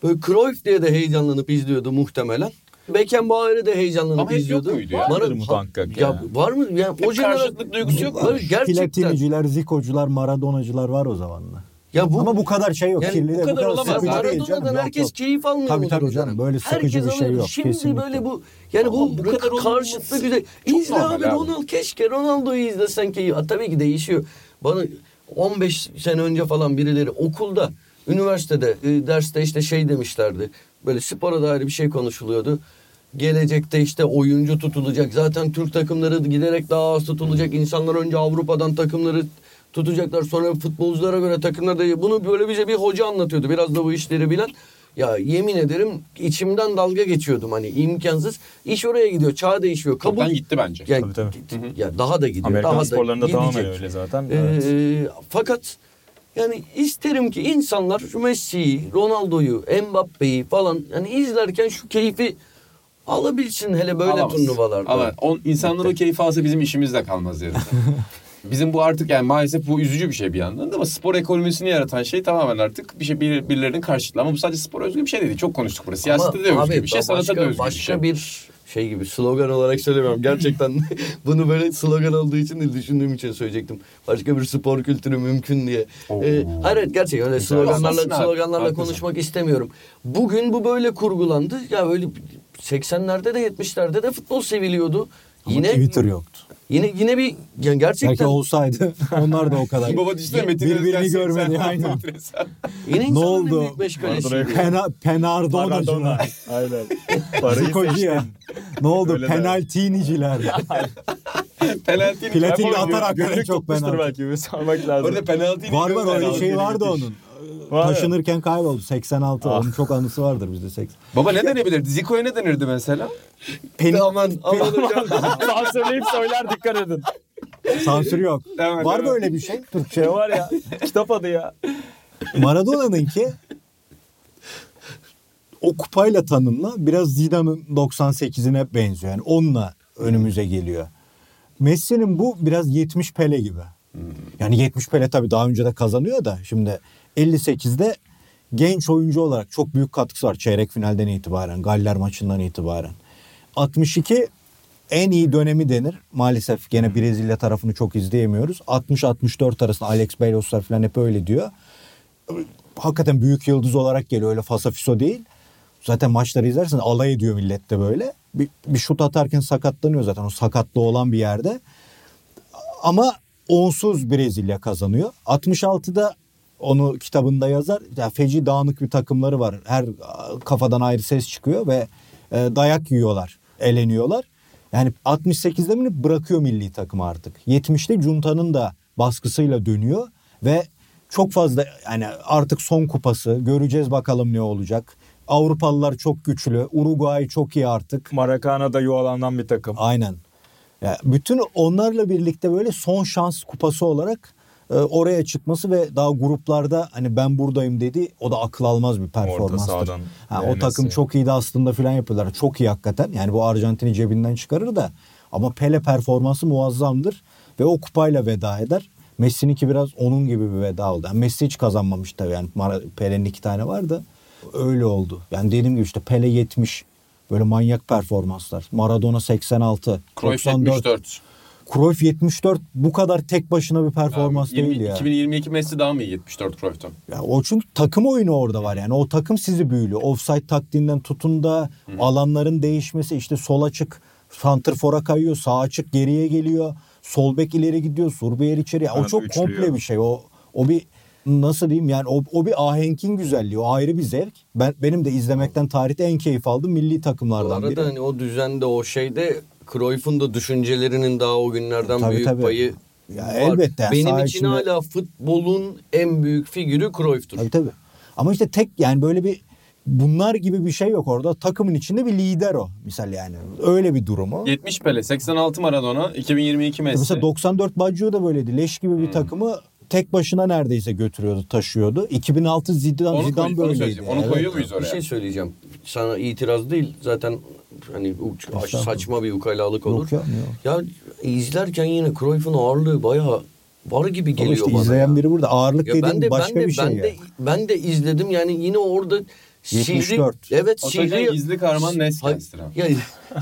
S4: böyle Cruyff diye de heyecanlanıp izliyordu muhtemelen. Beckenbauer'ı de heyecanlanıp
S1: Ama
S4: izliyordu.
S1: muydu ya?
S3: Muhakkak
S4: ya.
S3: ya.
S4: var mı? Yani o
S1: Hep karşıtlık duygusu yok mu?
S4: Gerçekten.
S2: Platiniciler, zikocular, maradonacılar var o zamanla.
S4: Ya bu
S2: Ama bu kadar şey yok.
S4: Yani
S2: kirli
S1: bu kadar olamaz.
S4: Maradona'dan herkes
S2: yok.
S4: keyif almıyor
S2: Tabii, tabii
S4: canım?
S2: Böyle sıkıcı
S4: Herkes
S2: bir şey
S4: alıyor.
S2: yok.
S4: Şimdi
S2: Kesinlikle.
S4: böyle bu yani
S1: Ama
S4: bu,
S1: bu kadar
S4: karşıtlı
S1: olmaması
S4: güzel.
S1: çok
S4: İzle abi. Ronaldo keşke Ronaldo'yu izlesen ki ya, tabii ki değişiyor. Bana 15 sene önce falan birileri okulda üniversitede e, derste işte şey demişlerdi. Böyle spora dair bir şey konuşuluyordu. Gelecekte işte oyuncu tutulacak. Zaten Türk takımları giderek daha az tutulacak. İnsanlar önce Avrupa'dan takımları tutacaklar. Sonra futbolculara göre takımlar da bunu böyle bize bir hoca anlatıyordu. Biraz da bu işleri bilen. Ya yemin ederim içimden dalga geçiyordum hani imkansız. İş oraya gidiyor. Çağ değişiyor. Kabul.
S1: Çoktan gitti bence.
S4: Ya,
S3: Tabii, tabii.
S4: ya daha da gidiyor.
S3: Amerikan
S4: daha
S3: sporlarında
S4: da
S3: tamamen öyle zaten.
S4: Ee,
S3: Evet.
S4: fakat yani isterim ki insanlar şu Messi'yi, Ronaldo'yu, Mbappe'yi falan yani izlerken şu keyfi alabilsin hele böyle
S1: Alamaz.
S4: turnuvalarda.
S1: Ama on, insanlar o keyfi alsa bizim işimiz de kalmaz yani. bizim bu artık yani maalesef bu üzücü bir şey bir yandan da ama spor ekonomisini yaratan şey tamamen artık bir şey bir, birilerinin karşılığı. Ama bu sadece spor özgü bir şey değil. Çok konuştuk burada. Siyasette de özgü bir şey,
S4: başka,
S1: sanata da özgü
S4: başka
S1: bir şey.
S4: bir şey gibi slogan olarak söylemiyorum. Gerçekten bunu böyle slogan olduğu için değil düşündüğüm için söyleyecektim. Başka bir spor kültürü mümkün diye.
S1: Oo.
S4: Ee, hayır evet, gerçekten öyle sloganlarla sloganlarla
S1: haklısın.
S4: konuşmak istemiyorum. Bugün bu böyle kurgulandı. Ya böyle 80'lerde de 70'lerde de futbol seviliyordu.
S2: Ama
S4: yine
S2: Twitter yoktu.
S4: yine yine bir yani gerçekten
S2: Belki olsaydı onlar da o kadar.
S1: Baba düşünsene Metin
S2: Birbirini görmedi,
S1: 80
S2: aynen.
S4: yine
S2: Ne oldu?
S4: büyük meşgalesiydi.
S2: Pena,
S3: Maradona.
S2: penardonacılar.
S3: Aynen. Parayı
S2: ya. Ne oldu?
S3: Öyle.
S2: Penaltiniciler.
S1: Penaltı.
S2: Platinle atarak en çok penaltı.
S3: belki bir sormak lazım.
S1: arada penaltı
S2: Var var öyle şey vardı onun.
S3: Var ya.
S2: Taşınırken kayboldu. 86. Onun çok anısı vardır bizde. 80.
S1: Baba ne denebilirdi? Zico'ya ne denirdi mesela?
S2: Pen,
S4: Aman aman hocam.
S3: Sansürleyip söyler dikkat edin.
S2: sansür yok.
S1: Devam et,
S2: var
S1: devam.
S2: böyle bir şey Türkçe.
S3: Şey var ya kitap adı ya.
S2: Maradona'nınki o kupayla tanımla biraz Zidane'ın 98'ine benziyor. Yani onunla önümüze geliyor. Messi'nin bu biraz 70 Pele gibi. Yani 70 Pele tabii daha önce de kazanıyor da şimdi 58'de genç oyuncu olarak çok büyük katkısı var çeyrek finalden itibaren, Galler maçından itibaren. 62 en iyi dönemi denir. Maalesef gene Brezilya tarafını çok izleyemiyoruz. 60-64 arasında Alex Beloslar falan hep öyle diyor hakikaten büyük yıldız olarak geliyor. Öyle fasafiso değil. Zaten maçları izlersen alay ediyor millet de böyle. Bir, bir şut atarken sakatlanıyor zaten. O sakatlı olan bir yerde. Ama onsuz Brezilya kazanıyor. 66'da onu kitabında yazar. Ya feci dağınık bir takımları var. Her kafadan ayrı ses çıkıyor ve e, dayak yiyorlar. Eleniyorlar. Yani 68'de mi bırakıyor milli takımı artık. 70'te Cunta'nın da baskısıyla dönüyor ve çok fazla yani artık son kupası göreceğiz bakalım ne olacak. Avrupalılar çok güçlü. Uruguay çok iyi artık.
S3: Maracana'da yuvalanan bir takım.
S2: Aynen. Ya bütün onlarla birlikte böyle son şans kupası olarak e, oraya çıkması ve daha gruplarda hani ben buradayım dedi. O da akıl almaz bir performanstır.
S3: sahadan
S2: Ha, o takım çok iyiydi aslında filan yapıyorlar. Çok iyi hakikaten. Yani bu Arjantin'i cebinden çıkarır da ama Pele performansı muazzamdır ve o kupayla veda eder. Messi'ninki biraz onun gibi bir veda oldu. Yani Messi hiç kazanmamış tabii yani Pele'nin iki tane vardı. Öyle oldu. Yani dediğim gibi işte Pele 70 böyle manyak performanslar. Maradona 86,
S1: Cruyff
S2: 94.
S1: 74.
S2: Cruyff 74 bu kadar tek başına bir performans
S1: Abi, 20
S2: değil ya.
S1: 2022 Messi daha mı iyi 74 Cruyff'tan?
S2: Ya o çünkü takım oyunu orada var yani. O takım sizi büyülüyor. Offside taktiğinden tutun da alanların değişmesi işte sol açık santrfora kayıyor, sağ açık geriye geliyor. Sol bek ileri gidiyor, Surbeyer içeri. Ya O çok
S3: üçlüyor.
S2: komple bir şey. O o bir nasıl diyeyim yani o, o bir ahenkin güzelliği. O ayrı bir zevk. Ben benim de izlemekten tarihte en keyif aldığım milli
S4: Bu
S2: takımlardan
S4: arada
S2: biri.
S4: hani o düzende o şeyde Cruyff'un da düşüncelerinin daha o günlerden
S2: Tabii,
S4: büyük
S2: tabii.
S4: payı
S2: Ya
S4: var.
S2: elbette yani
S4: Benim için
S2: içinde-
S4: hala futbolun en büyük figürü Cruyff'tur.
S2: Tabii tabii. Ama işte tek yani böyle bir bunlar gibi bir şey yok orada. Takımın içinde bir lider o. Misal yani öyle bir durumu.
S1: 70 Pele, 86 Maradona, 2022 Messi.
S2: Mesela 94 Baggio da böyleydi. Leş gibi bir takımı tek başına neredeyse götürüyordu, taşıyordu. 2006 Zidane,
S1: Onu koy-
S2: Zidane
S1: onu
S2: böyleydi.
S1: Onu
S2: Evet.
S1: koyuyor muyuz
S4: Bir
S1: oraya?
S4: şey söyleyeceğim. Sana itiraz değil. Zaten hani uç- saçma bir ukalalık olur.
S2: Yok ya, yok.
S4: Ya izlerken yine Cruyff'un ağırlığı bayağı var gibi
S2: Ama
S4: geliyor
S2: işte
S4: bana.
S2: izleyen
S4: ya.
S2: biri burada. Ağırlık
S4: Ya
S2: dediğin
S4: de
S2: başka
S4: ben de
S2: bir şey
S4: ben
S2: ya.
S4: de ben de izledim yani yine orada sihri
S2: 74.
S4: evet
S1: O çocuğun
S4: sihri
S1: gizli kahraman Neskens'tir abi.
S4: Ya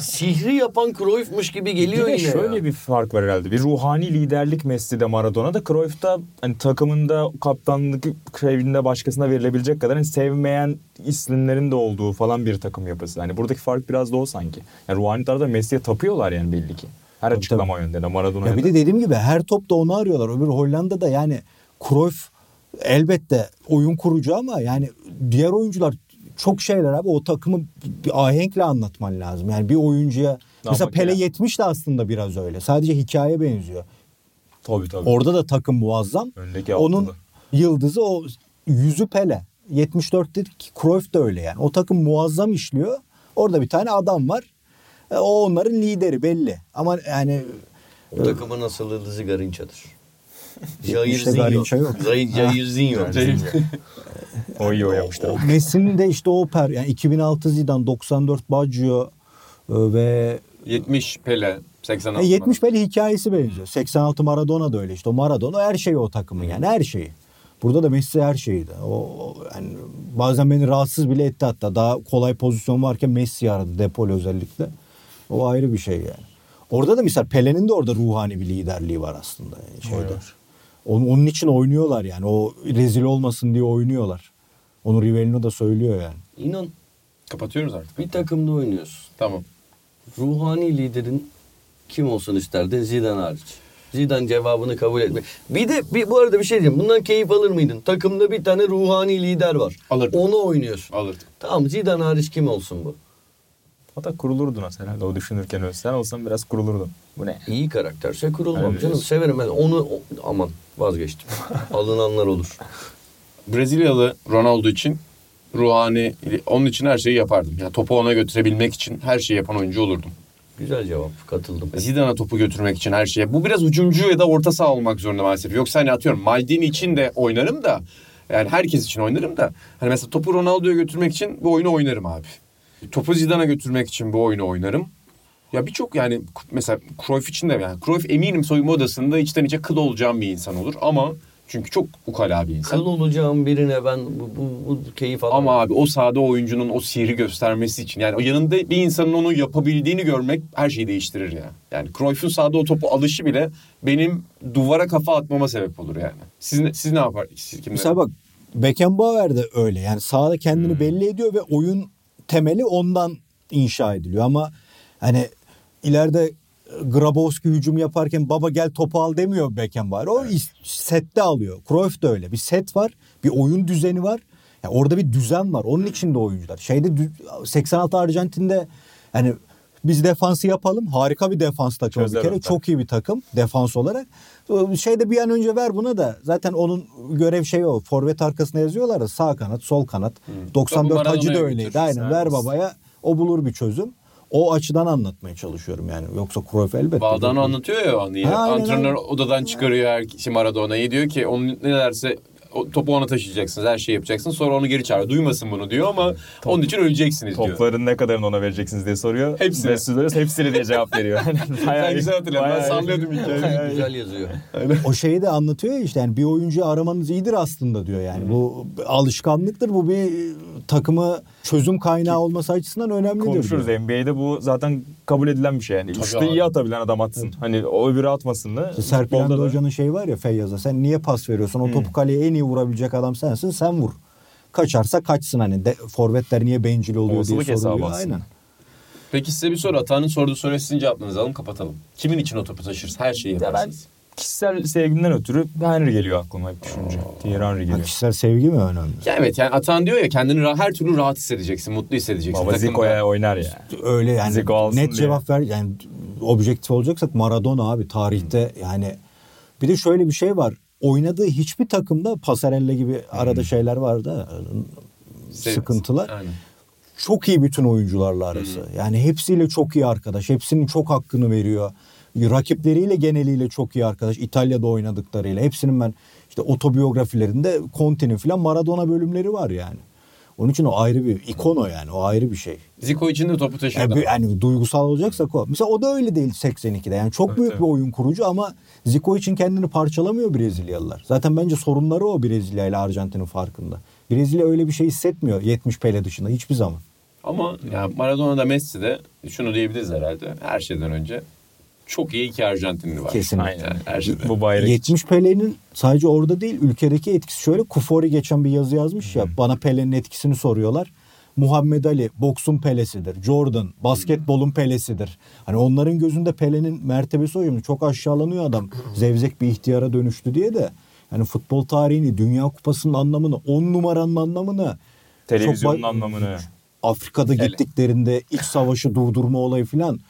S4: sihri yapan Cruyff'muş gibi geliyor
S3: Bir de
S4: yine.
S3: şöyle
S4: ya.
S3: bir fark var herhalde. Bir ruhani liderlik Messi'de Maradona'da. Cruyff'ta hani takımında kaptanlık evinde başkasına verilebilecek kadar hani sevmeyen isimlerin de olduğu falan bir takım yapısı. Hani buradaki fark biraz da o sanki. Yani ruhani tarafta Messi'ye tapıyorlar yani belli ki. Her
S2: Tabii,
S3: açıklama yönde de Maradona'ya
S2: Ya bir de dediğim gibi her topta onu arıyorlar. Öbür Hollanda'da yani Cruyff elbette oyun kurucu ama yani diğer oyuncular çok şeyler abi. O takımı bir ahenkle anlatman lazım. Yani bir oyuncuya mesela
S3: makine.
S2: Pele 70 de aslında biraz öyle. Sadece hikaye benziyor.
S3: Tabii tabii.
S2: Orada da takım muazzam.
S3: Öndeki
S2: Onun
S3: altılı.
S2: yıldızı o yüzü Pele. 74 dedik ki Cruyff da öyle yani. O takım muazzam işliyor. Orada bir tane adam var. E, O onların lideri belli. Ama yani
S4: O takımın asıl yıldızı Garinça'dır. Jair
S2: İşte
S4: Zinho.
S2: Garinça yok.
S4: Jair, Jair Zinho.
S3: O iyi o yapmışlar.
S2: Messi'nin de işte o per yani 2006 Zidane, 94 Baggio e, ve
S1: 70 Pele, 86
S2: e, 70 Pele hikayesi benziyor. 86 Maradona da öyle işte. O Maradona her şeyi o takımın yani her şeyi. Burada da Messi her şeyiydi. O, o yani bazen beni rahatsız bile etti hatta. Daha kolay pozisyon varken Messi aradı Depol özellikle. O ayrı bir şey yani. Orada da mesela Pele'nin de orada ruhani bir liderliği var aslında. Yani şeyde.
S3: Var.
S2: Onun, onun için oynuyorlar yani. O rezil olmasın diye oynuyor. Onu Rivellino da söylüyor yani.
S4: İnan
S1: Kapatıyoruz artık.
S4: bir takımda oynuyorsun.
S1: Tamam.
S4: Ruhani liderin kim olsun isterdin? Zidane hariç. Zidane cevabını kabul etme. Bir de bir, bu arada bir şey diyeyim. Bundan keyif alır mıydın? Takımda bir tane ruhani lider var.
S1: Alırdım.
S4: Onu oynuyorsun.
S1: Alırdım.
S4: Tamam Zidane hariç kim olsun bu?
S3: Hatta kurulurdun aslında herhalde o düşünürken öyle. Sen olsan biraz kurulurdun. Bu ne?
S4: İyi karakterse kurulmam
S3: Evet.
S4: canım. Severim ben. Onu o- aman vazgeçtim. Alınanlar olur.
S1: Brezilyalı Ronaldo için ruhani, onun için her şeyi yapardım. Yani topu ona götürebilmek için her şeyi yapan oyuncu olurdum.
S4: Güzel cevap. Katıldım.
S1: Zidane'a topu götürmek için her şeye. Bu biraz ucumcu ya da orta saha olmak zorunda maalesef. Yoksa hani atıyorum Maldini için de oynarım da yani herkes için oynarım da hani mesela topu Ronaldo'ya götürmek için bu oyunu oynarım abi. Topu Zidane'a götürmek için bu oyunu oynarım. Ya birçok yani mesela Cruyff için de yani Cruyff eminim soyunma odasında içten içe kıl olacağım bir insan olur ama çünkü çok ukala bir insan.
S4: Kıl olacağım birine ben bu, bu, bu keyif alamam.
S1: Ama abi o sahada oyuncunun o sihri göstermesi için yani o yanında bir insanın onu yapabildiğini görmek her şeyi değiştirir ya. Yani Cruyff'un sahada o topu alışı bile benim duvara kafa atmama sebep olur yani. Siz, siz ne yapar? Siz?
S2: Mesela bak Beckenbauer de öyle. Yani sahada kendini belli ediyor ve oyun temeli ondan inşa ediliyor. Ama hani ileride Grabowski hücum yaparken baba gel topu al demiyor Beckenbauer. O is- sette alıyor. Cruyff da öyle. Bir set var. Bir oyun düzeni var. Yani orada bir düzen var. Onun içinde oyuncular. Şeyde dü- 86 Arjantin'de yani biz defansı yapalım. Harika bir defans takımı
S3: Çözer
S2: bir kere.
S3: o
S2: Çok iyi bir takım defans olarak. Şeyde bir an önce ver buna da. Zaten onun görev şey o. Forvet arkasına yazıyorlar da sağ kanat, sol kanat. 94
S1: Topu
S2: Hacı da öyleydi. Aynen ver babaya. O bulur bir çözüm. O açıdan anlatmaya çalışıyorum yani. Yoksa Cruyff elbette.
S1: Valdano anlatıyor ya onu.
S2: Ha,
S1: Antrenör
S2: aynen.
S1: odadan çıkarıyor her kişi Maradona'yı diyor ki onun ne derse topu ona taşıyacaksınız. Her şeyi yapacaksınız. Sonra onu geri çağırıyor. Duymasın bunu diyor ama onun için öleceksiniz diyor.
S3: Topların ne kadarını ona vereceksiniz diye soruyor.
S1: Hepsini.
S3: Diyoruz, hepsini diye cevap veriyor. Bayağı
S1: Sen güzel hatırladın. Ben sallıyordum hikayeyi.
S4: Güzel yazıyor.
S2: O şeyi de anlatıyor ya işte yani bir oyuncuyu aramanız iyidir aslında diyor yani. Bu alışkanlıktır bu bir takımı çözüm kaynağı olması açısından önemlidir.
S3: Konuşuruz.
S2: diyor.
S3: NBA'de bu zaten kabul edilen bir şey yani.
S1: Tabii
S3: Üçte
S1: abi.
S3: iyi atabilen adam atsın. Hani o öbürü atmasın da.
S2: İşte Serpil
S3: Futbolda
S2: Hamdi
S3: da-
S2: Hoca'nın şeyi var ya Feyyaz'a. Sen niye pas veriyorsun? O topu kaleye en iyi vurabilecek adam sensin. Sen vur. Kaçarsa kaçsın hani. De, forvetler niye bencil oluyor
S3: Olasılık
S2: diye soruluyor. Aynen.
S1: Peki size bir soru. Atan'ın sorduğu soruya sizin cevaplarınızı alalım kapatalım. Kimin için o topu taşırsın? Her şeyi
S3: Ya ben
S1: yaparsınız.
S3: Kişisel sevgimden ötürü Henry geliyor aklıma hep düşününce. Thierry Henry
S2: Ha,
S3: geliyor.
S2: kişisel sevgi mi önemli?
S1: Ya evet yani Atan diyor ya kendini her türlü rahat hissedeceksin, mutlu hissedeceksin.
S3: Baba. Zico'ya oynar ya.
S2: Öyle yani
S3: Zico alsın
S2: net
S3: diye.
S2: cevap ver. Yani objektif olacaksak Maradona abi tarihte yani bir de şöyle bir şey var. Oynadığı hiçbir takımda Pasarella gibi arada şeyler vardı.
S1: Sev-
S2: sıkıntılar.
S1: Aynen.
S2: çok iyi bütün oyuncularla arası. Yani hepsiyle çok iyi arkadaş. Hepsinin çok hakkını veriyor. Rakipleriyle geneliyle çok iyi arkadaş. İtalya'da oynadıklarıyla. Hepsinin ben işte otobiyografilerinde Conte'nin falan Maradona bölümleri var yani. Onun için o ayrı bir ikon o yani. O ayrı bir şey.
S1: Zico için de topu
S2: Yani,
S1: taşırdı.
S2: bir- yani duygusal olacaksak o. Mesela o da öyle değil 82'de. Yani çok büyük
S3: evet.
S2: bir oyun kurucu ama Zico için kendini parçalamıyor Brezilyalılar. Zaten bence sorunları o Brezilya ile Arjantin'in farkında. Brezilya öyle bir şey hissetmiyor 70 Pele dışında hiçbir zaman.
S1: Ama ya Maradona da Messi de şunu diyebiliriz herhalde. Her şeyden önce çok iyi iki Arjantinli var.
S2: Kesinlikle.
S3: Aynen.
S1: Yani her şeyden.
S3: Bu bayrak için.
S2: 70 Pele'nin sadece orada değil ülkedeki etkisi şöyle. Kufori geçen bir yazı yazmış ya bana Pele'nin etkisini soruyorlar. Muhammed Ali boksun pelesidir. Jordan basketbolun pelesidir. Hani onların gözünde Pele'nin mertebesi o yönde. Çok aşağılanıyor adam. Zevzek bir ihtiyara dönüştü diye de. Yani futbol tarihini, Dünya Kupası'nın anlamını, 10 numaranın anlamını,
S3: Televizyonun
S2: çok ba-
S3: anlamını.
S2: Afrika'da
S1: Hele.
S2: gittiklerinde iç savaşı durdurma olayı filan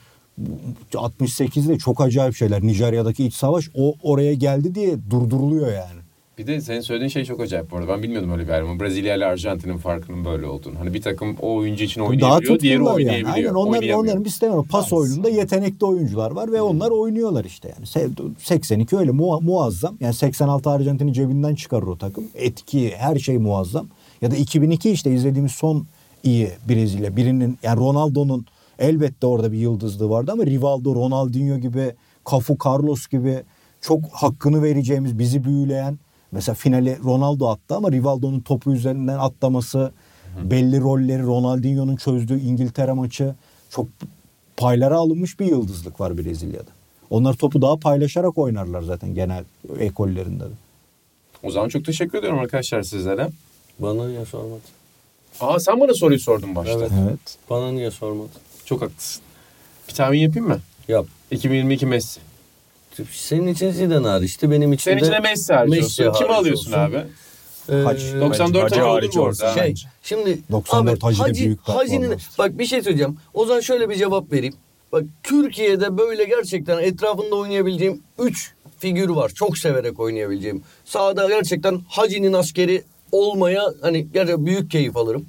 S2: 68'de çok acayip şeyler. Nijerya'daki iç savaş o oraya geldi diye durduruluyor yani.
S1: Bir de senin söylediğin şey çok acayip bu arada. Ben bilmiyordum öyle bir ayrımı. Brezilya ile Arjantin'in farkının böyle olduğunu. Hani bir takım o oyuncu için oynayabiliyor, diğeri
S2: yani.
S1: oynayabiliyor.
S2: Aynen onların, onların bir sistemi var. Pas oyununda yetenekli oyuncular var ve onlar oynuyorlar işte yani. Se- 82 öyle mua- muazzam. Yani 86 Arjantin'i cebinden çıkarır o takım. Etki her şey muazzam. Ya da 2002 işte izlediğimiz son iyi Brezilya. Birinin yani Ronaldo'nun elbette orada bir yıldızlığı vardı ama Rivaldo, Ronaldinho gibi, Cafu, Carlos gibi çok hakkını vereceğimiz, bizi büyüleyen mesela finali Ronaldo attı ama Rivaldo'nun topu üzerinden atlaması, belli rolleri Ronaldinho'nun çözdüğü İngiltere maçı çok paylara alınmış bir yıldızlık var Brezilya'da. Onlar topu daha paylaşarak oynarlar zaten genel ekollerinde de.
S1: O zaman çok teşekkür ediyorum arkadaşlar sizlere.
S4: Bana niye sormadın?
S1: Aa sen bana soruyu sordun başta.
S4: Evet.
S2: Evet.
S4: Bana niye sormadın?
S1: Çok haklısın. Bir tahmin yapayım mı?
S4: Yap.
S1: 2022 Messi.
S4: Senin için Zidane hariçti. Benim için
S1: Senin
S4: de
S1: için de Messi harcıyorsun.
S4: Messi
S1: Kim
S4: hariç
S1: alıyorsun
S4: olsun.
S1: abi?
S4: Ee,
S2: Hac.
S1: 94
S3: Hacı
S1: Hacı
S3: hariç
S1: mu
S3: olsun.
S1: orada?
S4: Şey, şimdi
S2: 94
S4: abi,
S2: Hacı da büyük performans.
S4: bak bir şey söyleyeceğim. O zaman şöyle bir cevap vereyim. Bak Türkiye'de böyle gerçekten etrafında oynayabileceğim 3 figür var. Çok severek oynayabileceğim. Sahada gerçekten Hacı'nın askeri olmaya hani gerçekten büyük keyif alırım.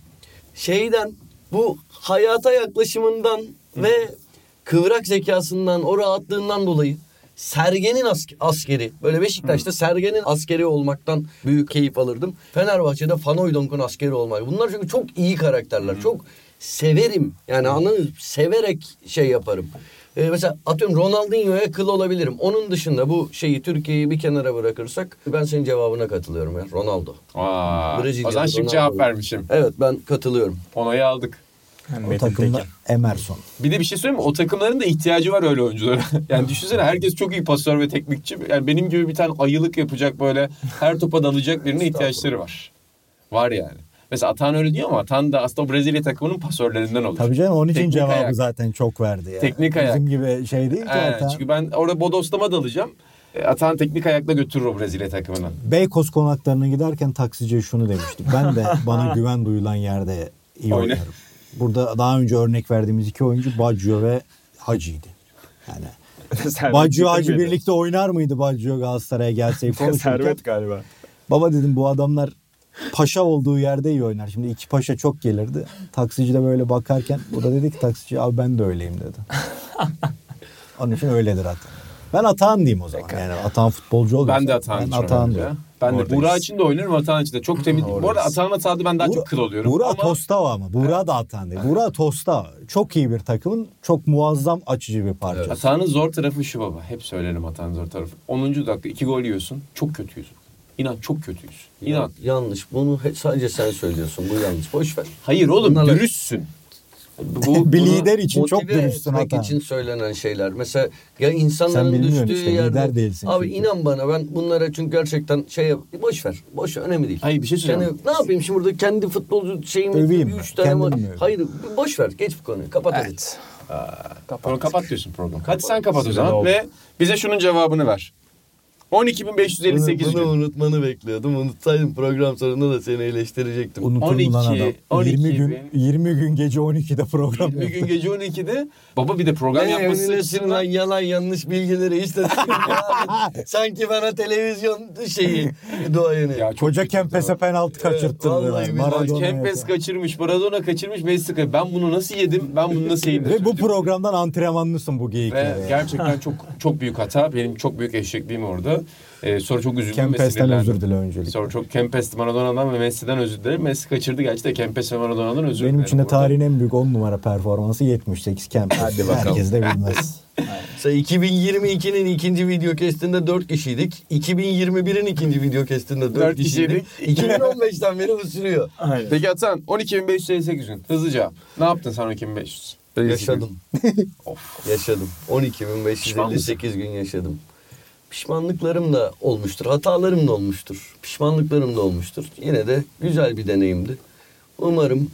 S4: Şeyden bu hayata yaklaşımından ve kıvrak zekasından, o rahatlığından dolayı Sergen'in ask- askeri. Böyle Beşiktaş'ta Sergen'in askeri olmaktan büyük keyif alırdım. Fenerbahçe'de Fanoydonk'un askeri olmak. Bunlar çünkü çok iyi karakterler. Çok severim. Yani anladınız? Severek şey yaparım. Ee, mesela atıyorum Ronaldinho'ya kıl olabilirim. Onun dışında bu şeyi Türkiye'yi bir kenara bırakırsak ben senin cevabına katılıyorum ya. Ronaldo.
S1: Aa,
S4: Brezilyalı
S1: o zaman şimdi cevap vermişim.
S4: Evet ben katılıyorum.
S1: Onayı aldık.
S3: Yani
S2: O takımda
S3: Tekin.
S2: Emerson.
S1: Bir de bir şey söyleyeyim mi? O takımların da ihtiyacı var öyle oyunculara. yani düşünsene herkes çok iyi pasör ve teknikçi. Yani benim gibi bir tane ayılık yapacak böyle her topa dalacak birine ihtiyaçları var. Var yani. Mesela Atan öyle diyor ama Atan da aslında o Brezilya takımının pasörlerinden olur.
S2: Tabii canım onun için
S1: Teknik
S2: cevabı
S1: ayak.
S2: zaten çok verdi ya.
S1: Teknik ayak.
S2: Bizim gibi şey değil ki
S1: Aynen,
S2: zaten.
S1: çünkü ben orada bodoslama dalacağım. E, Atan teknik ayakla götürür o Brezilya takımını.
S2: Beykoz konaklarına giderken taksiciye şunu demiştim. Ben de bana güven duyulan yerde iyi
S1: Oyna.
S2: oynarım. Burada daha önce örnek verdiğimiz iki oyuncu Baggio ve Hacı'ydı. Yani Baggio Hacı birlikte oynar mıydı Baggio Galatasaray'a gelseydi konuşurken?
S3: Servet galiba.
S2: Baba dedim bu adamlar paşa olduğu yerde iyi oynar. Şimdi iki paşa çok gelirdi. Taksici de böyle bakarken bu da dedi ki taksici abi ben de öyleyim dedi. Onun için öyledir Atan. Ben Atan diyeyim o zaman. Yani Atan futbolcu oluyor.
S1: Ben de Atan
S2: Ben
S1: için
S2: Atan
S1: oynarım
S2: diyorum.
S1: Ben de
S3: Oradayız.
S1: Burak için de oynarım Atan için de. Çok temiz. Bu arada
S3: Oradayız.
S1: Atan'ın hatalı ben daha
S2: Buğra-
S1: çok kıl oluyorum.
S2: Buğra
S1: ama
S2: Tostava ama. Buğra da Atan değil. Buğra Tosta. Çok iyi bir takımın çok muazzam açıcı bir parçası.
S1: Atan'ın zor tarafı şu baba. Hep söylerim Atan'ın zor tarafı. 10. dakika 2 gol yiyorsun. Çok kötüyüz. İnan çok kötüyüz. İnan.
S4: Yanlış. Bunu sadece sen söylüyorsun. Bu yanlış. Boş ver.
S1: Hayır oğlum
S4: Bunlarla-
S1: dürüstsün. Bu,
S2: bir lider için çok dürüstsün hata.
S4: için söylenen şeyler. Mesela ya insanların düştüğü
S2: işte,
S4: yerde.
S2: lider değilsin
S4: Abi
S2: çünkü.
S4: inan bana ben bunlara çünkü gerçekten şey yap- boş ver. Boş ver önemli değil.
S1: Hayır bir şey söyleyeyim.
S4: Yani ne yapayım şimdi burada kendi futbolcu şeyimi
S2: Öveyim
S4: üç tane
S2: mi?
S4: Hayır boş ver geç bu konuyu kapat hadi.
S3: Evet.
S1: Kapat. kapat diyorsun programı. Hadi sen kapat o zaman ve bize şunun cevabını ver. 12.558
S4: Bunu, bunu
S1: gün.
S4: unutmanı bekliyordum. Unutsaydım program sonunda da seni eleştirecektim.
S2: Unutur mu lan
S1: 12,
S2: adam?
S1: 12
S2: 20 gün
S1: bin-
S2: 20 gün gece 12'de program
S1: 20
S2: yapıyor.
S1: gün gece 12'de baba bir de program
S4: Ne
S1: yapması
S4: eminesin lan yalan yanlış bilgileri işte. Sanki bana televizyon şeyi duayeni.
S1: Ya
S2: Koca Kempes'e penaltı
S4: Evet,
S2: kaçırttırdılar.
S4: vallahi.
S2: Maradona'ya.
S1: Kempes kaçırmış, Maradona kaçırmış, Messi kaçırmış. Ben bunu nasıl yedim? Ben bunu nasıl yedim?
S2: Ve bu programdan antrenmanlısın bu
S1: Ve
S2: geyiklere.
S1: gerçekten çok çok büyük hata. Benim çok büyük eşekliğim orada. Ee, sonra çok üzüldüm
S2: Kempes'ten özür dile öncelikle.
S1: Sonra çok Kempes, Maradona'dan ve Messi'den özür dilerim. Messi kaçırdı gerçi de Kempes ve Maradona'dan özür dilerim.
S2: Benim için de tarihin en büyük 10 numara performansı 78 Kempes.
S4: Hadi bakalım.
S2: Herkes de bilmez.
S4: Mesela 2022'nin ikinci video kestinde 4 kişiydik. 2021'in ikinci video kestinde 4
S1: Dört
S4: kişiydik. 2015'ten beri bu sürüyor.
S3: Aynen.
S1: Peki Hasan 12.558 gün. Hızlıca. Ne yaptın sen 12.500?
S4: Yaşadım.
S1: Of.
S4: Yaşadım.
S1: Pişman
S4: 12.558 gün yaşadım. Pişmanlıklarım da olmuştur. Hatalarım da olmuştur. Pişmanlıklarım da olmuştur. Yine de güzel bir deneyimdi. Umarım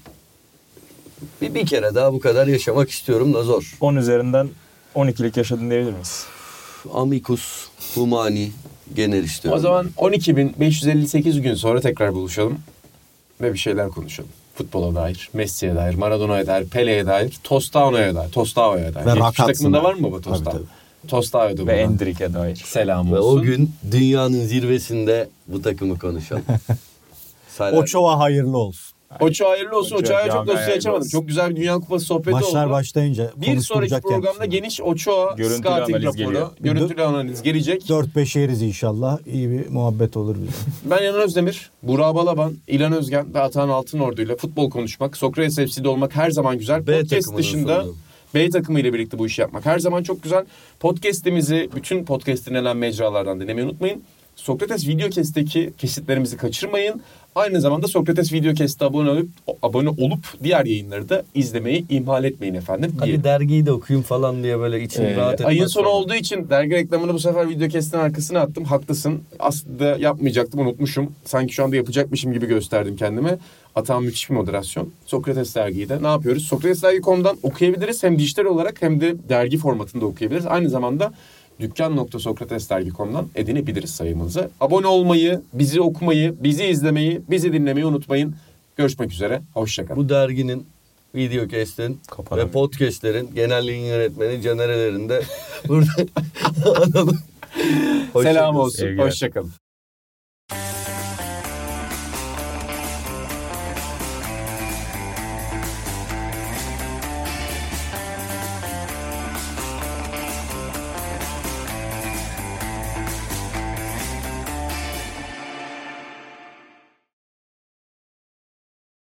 S4: bir, bir kere daha bu kadar yaşamak istiyorum da zor.
S3: 10 üzerinden 12'lik yaşadın diyebilir miyiz?
S4: Amicus, Humani genel istiyorum.
S1: O zaman 12.558 gün sonra tekrar buluşalım. Ve bir şeyler konuşalım. Futbola dair, Messi'ye dair, Maradona'ya dair, Pele'ye dair, Tostano'ya dair, Tostao'ya dair.
S2: Ve
S1: 70
S2: Rakatsın'a.
S1: takımında var mı baba
S2: Tabii,
S1: Tostao?
S2: Tabii.
S1: Tostao'da
S3: Ve. Endrick'e dair.
S1: Selam
S4: Ve
S1: olsun.
S4: o gün dünyanın zirvesinde bu takımı konuşalım.
S2: Oçova hayırlı olsun.
S1: Oço hayırlı olsun.
S3: Oço,
S1: Oço'ya çok dosya açamadım. Çok güzel bir Dünya Kupası sohbeti
S2: Maçlar
S1: oldu.
S2: başlayınca
S1: Bir sonraki programda geniş
S3: Görüntülü
S1: scouting
S3: analiz
S1: raporu,
S3: geliyor.
S1: görüntülü analiz gelecek.
S2: 4-5 yeriz inşallah. İyi bir muhabbet olur bize.
S1: Ben Yanan Özdemir, Burak Balaban, İlan Özgen ve Atahan Altınordu ile futbol konuşmak, Sokrates FC'de olmak her zaman güzel.
S4: B
S1: Podcast dışında
S4: sonu.
S1: B takımı ile birlikte bu işi yapmak her zaman çok güzel. Podcast'imizi bütün podcast dinlenen mecralardan dinlemeyi unutmayın. Sokrates Videocast'teki kesitlerimizi kaçırmayın. Aynı zamanda Sokrates Videocast'a abone olup, abone olup diğer yayınları da izlemeyi ihmal etmeyin efendim.
S4: Hadi dergiyi de okuyayım falan diye böyle içim
S1: Ee,
S4: rahat etmez.
S1: ayın sonu
S4: sonra.
S1: olduğu için dergi reklamını bu sefer videokestin arkasına attım. Haklısın. Aslında yapmayacaktım unutmuşum. Sanki şu anda yapacakmışım gibi gösterdim kendime. Atağım müthiş bir moderasyon. Sokrates dergiyi de ne yapıyoruz? Sokratesdergi.com'dan okuyabiliriz. Hem dijital olarak hem de dergi formatında okuyabiliriz. Aynı zamanda dükkan.sokratesdergi.com'dan edinebiliriz sayımızı. Abone olmayı, bizi okumayı, bizi izlemeyi, bizi dinlemeyi unutmayın. Görüşmek üzere. Hoşçakalın.
S4: Bu derginin Videocast'in
S3: Kapanamıyor.
S4: ve podcast'lerin genel yayın yönetmeni Caner de burada analım.
S1: Selam olsun. Hoşçakalın.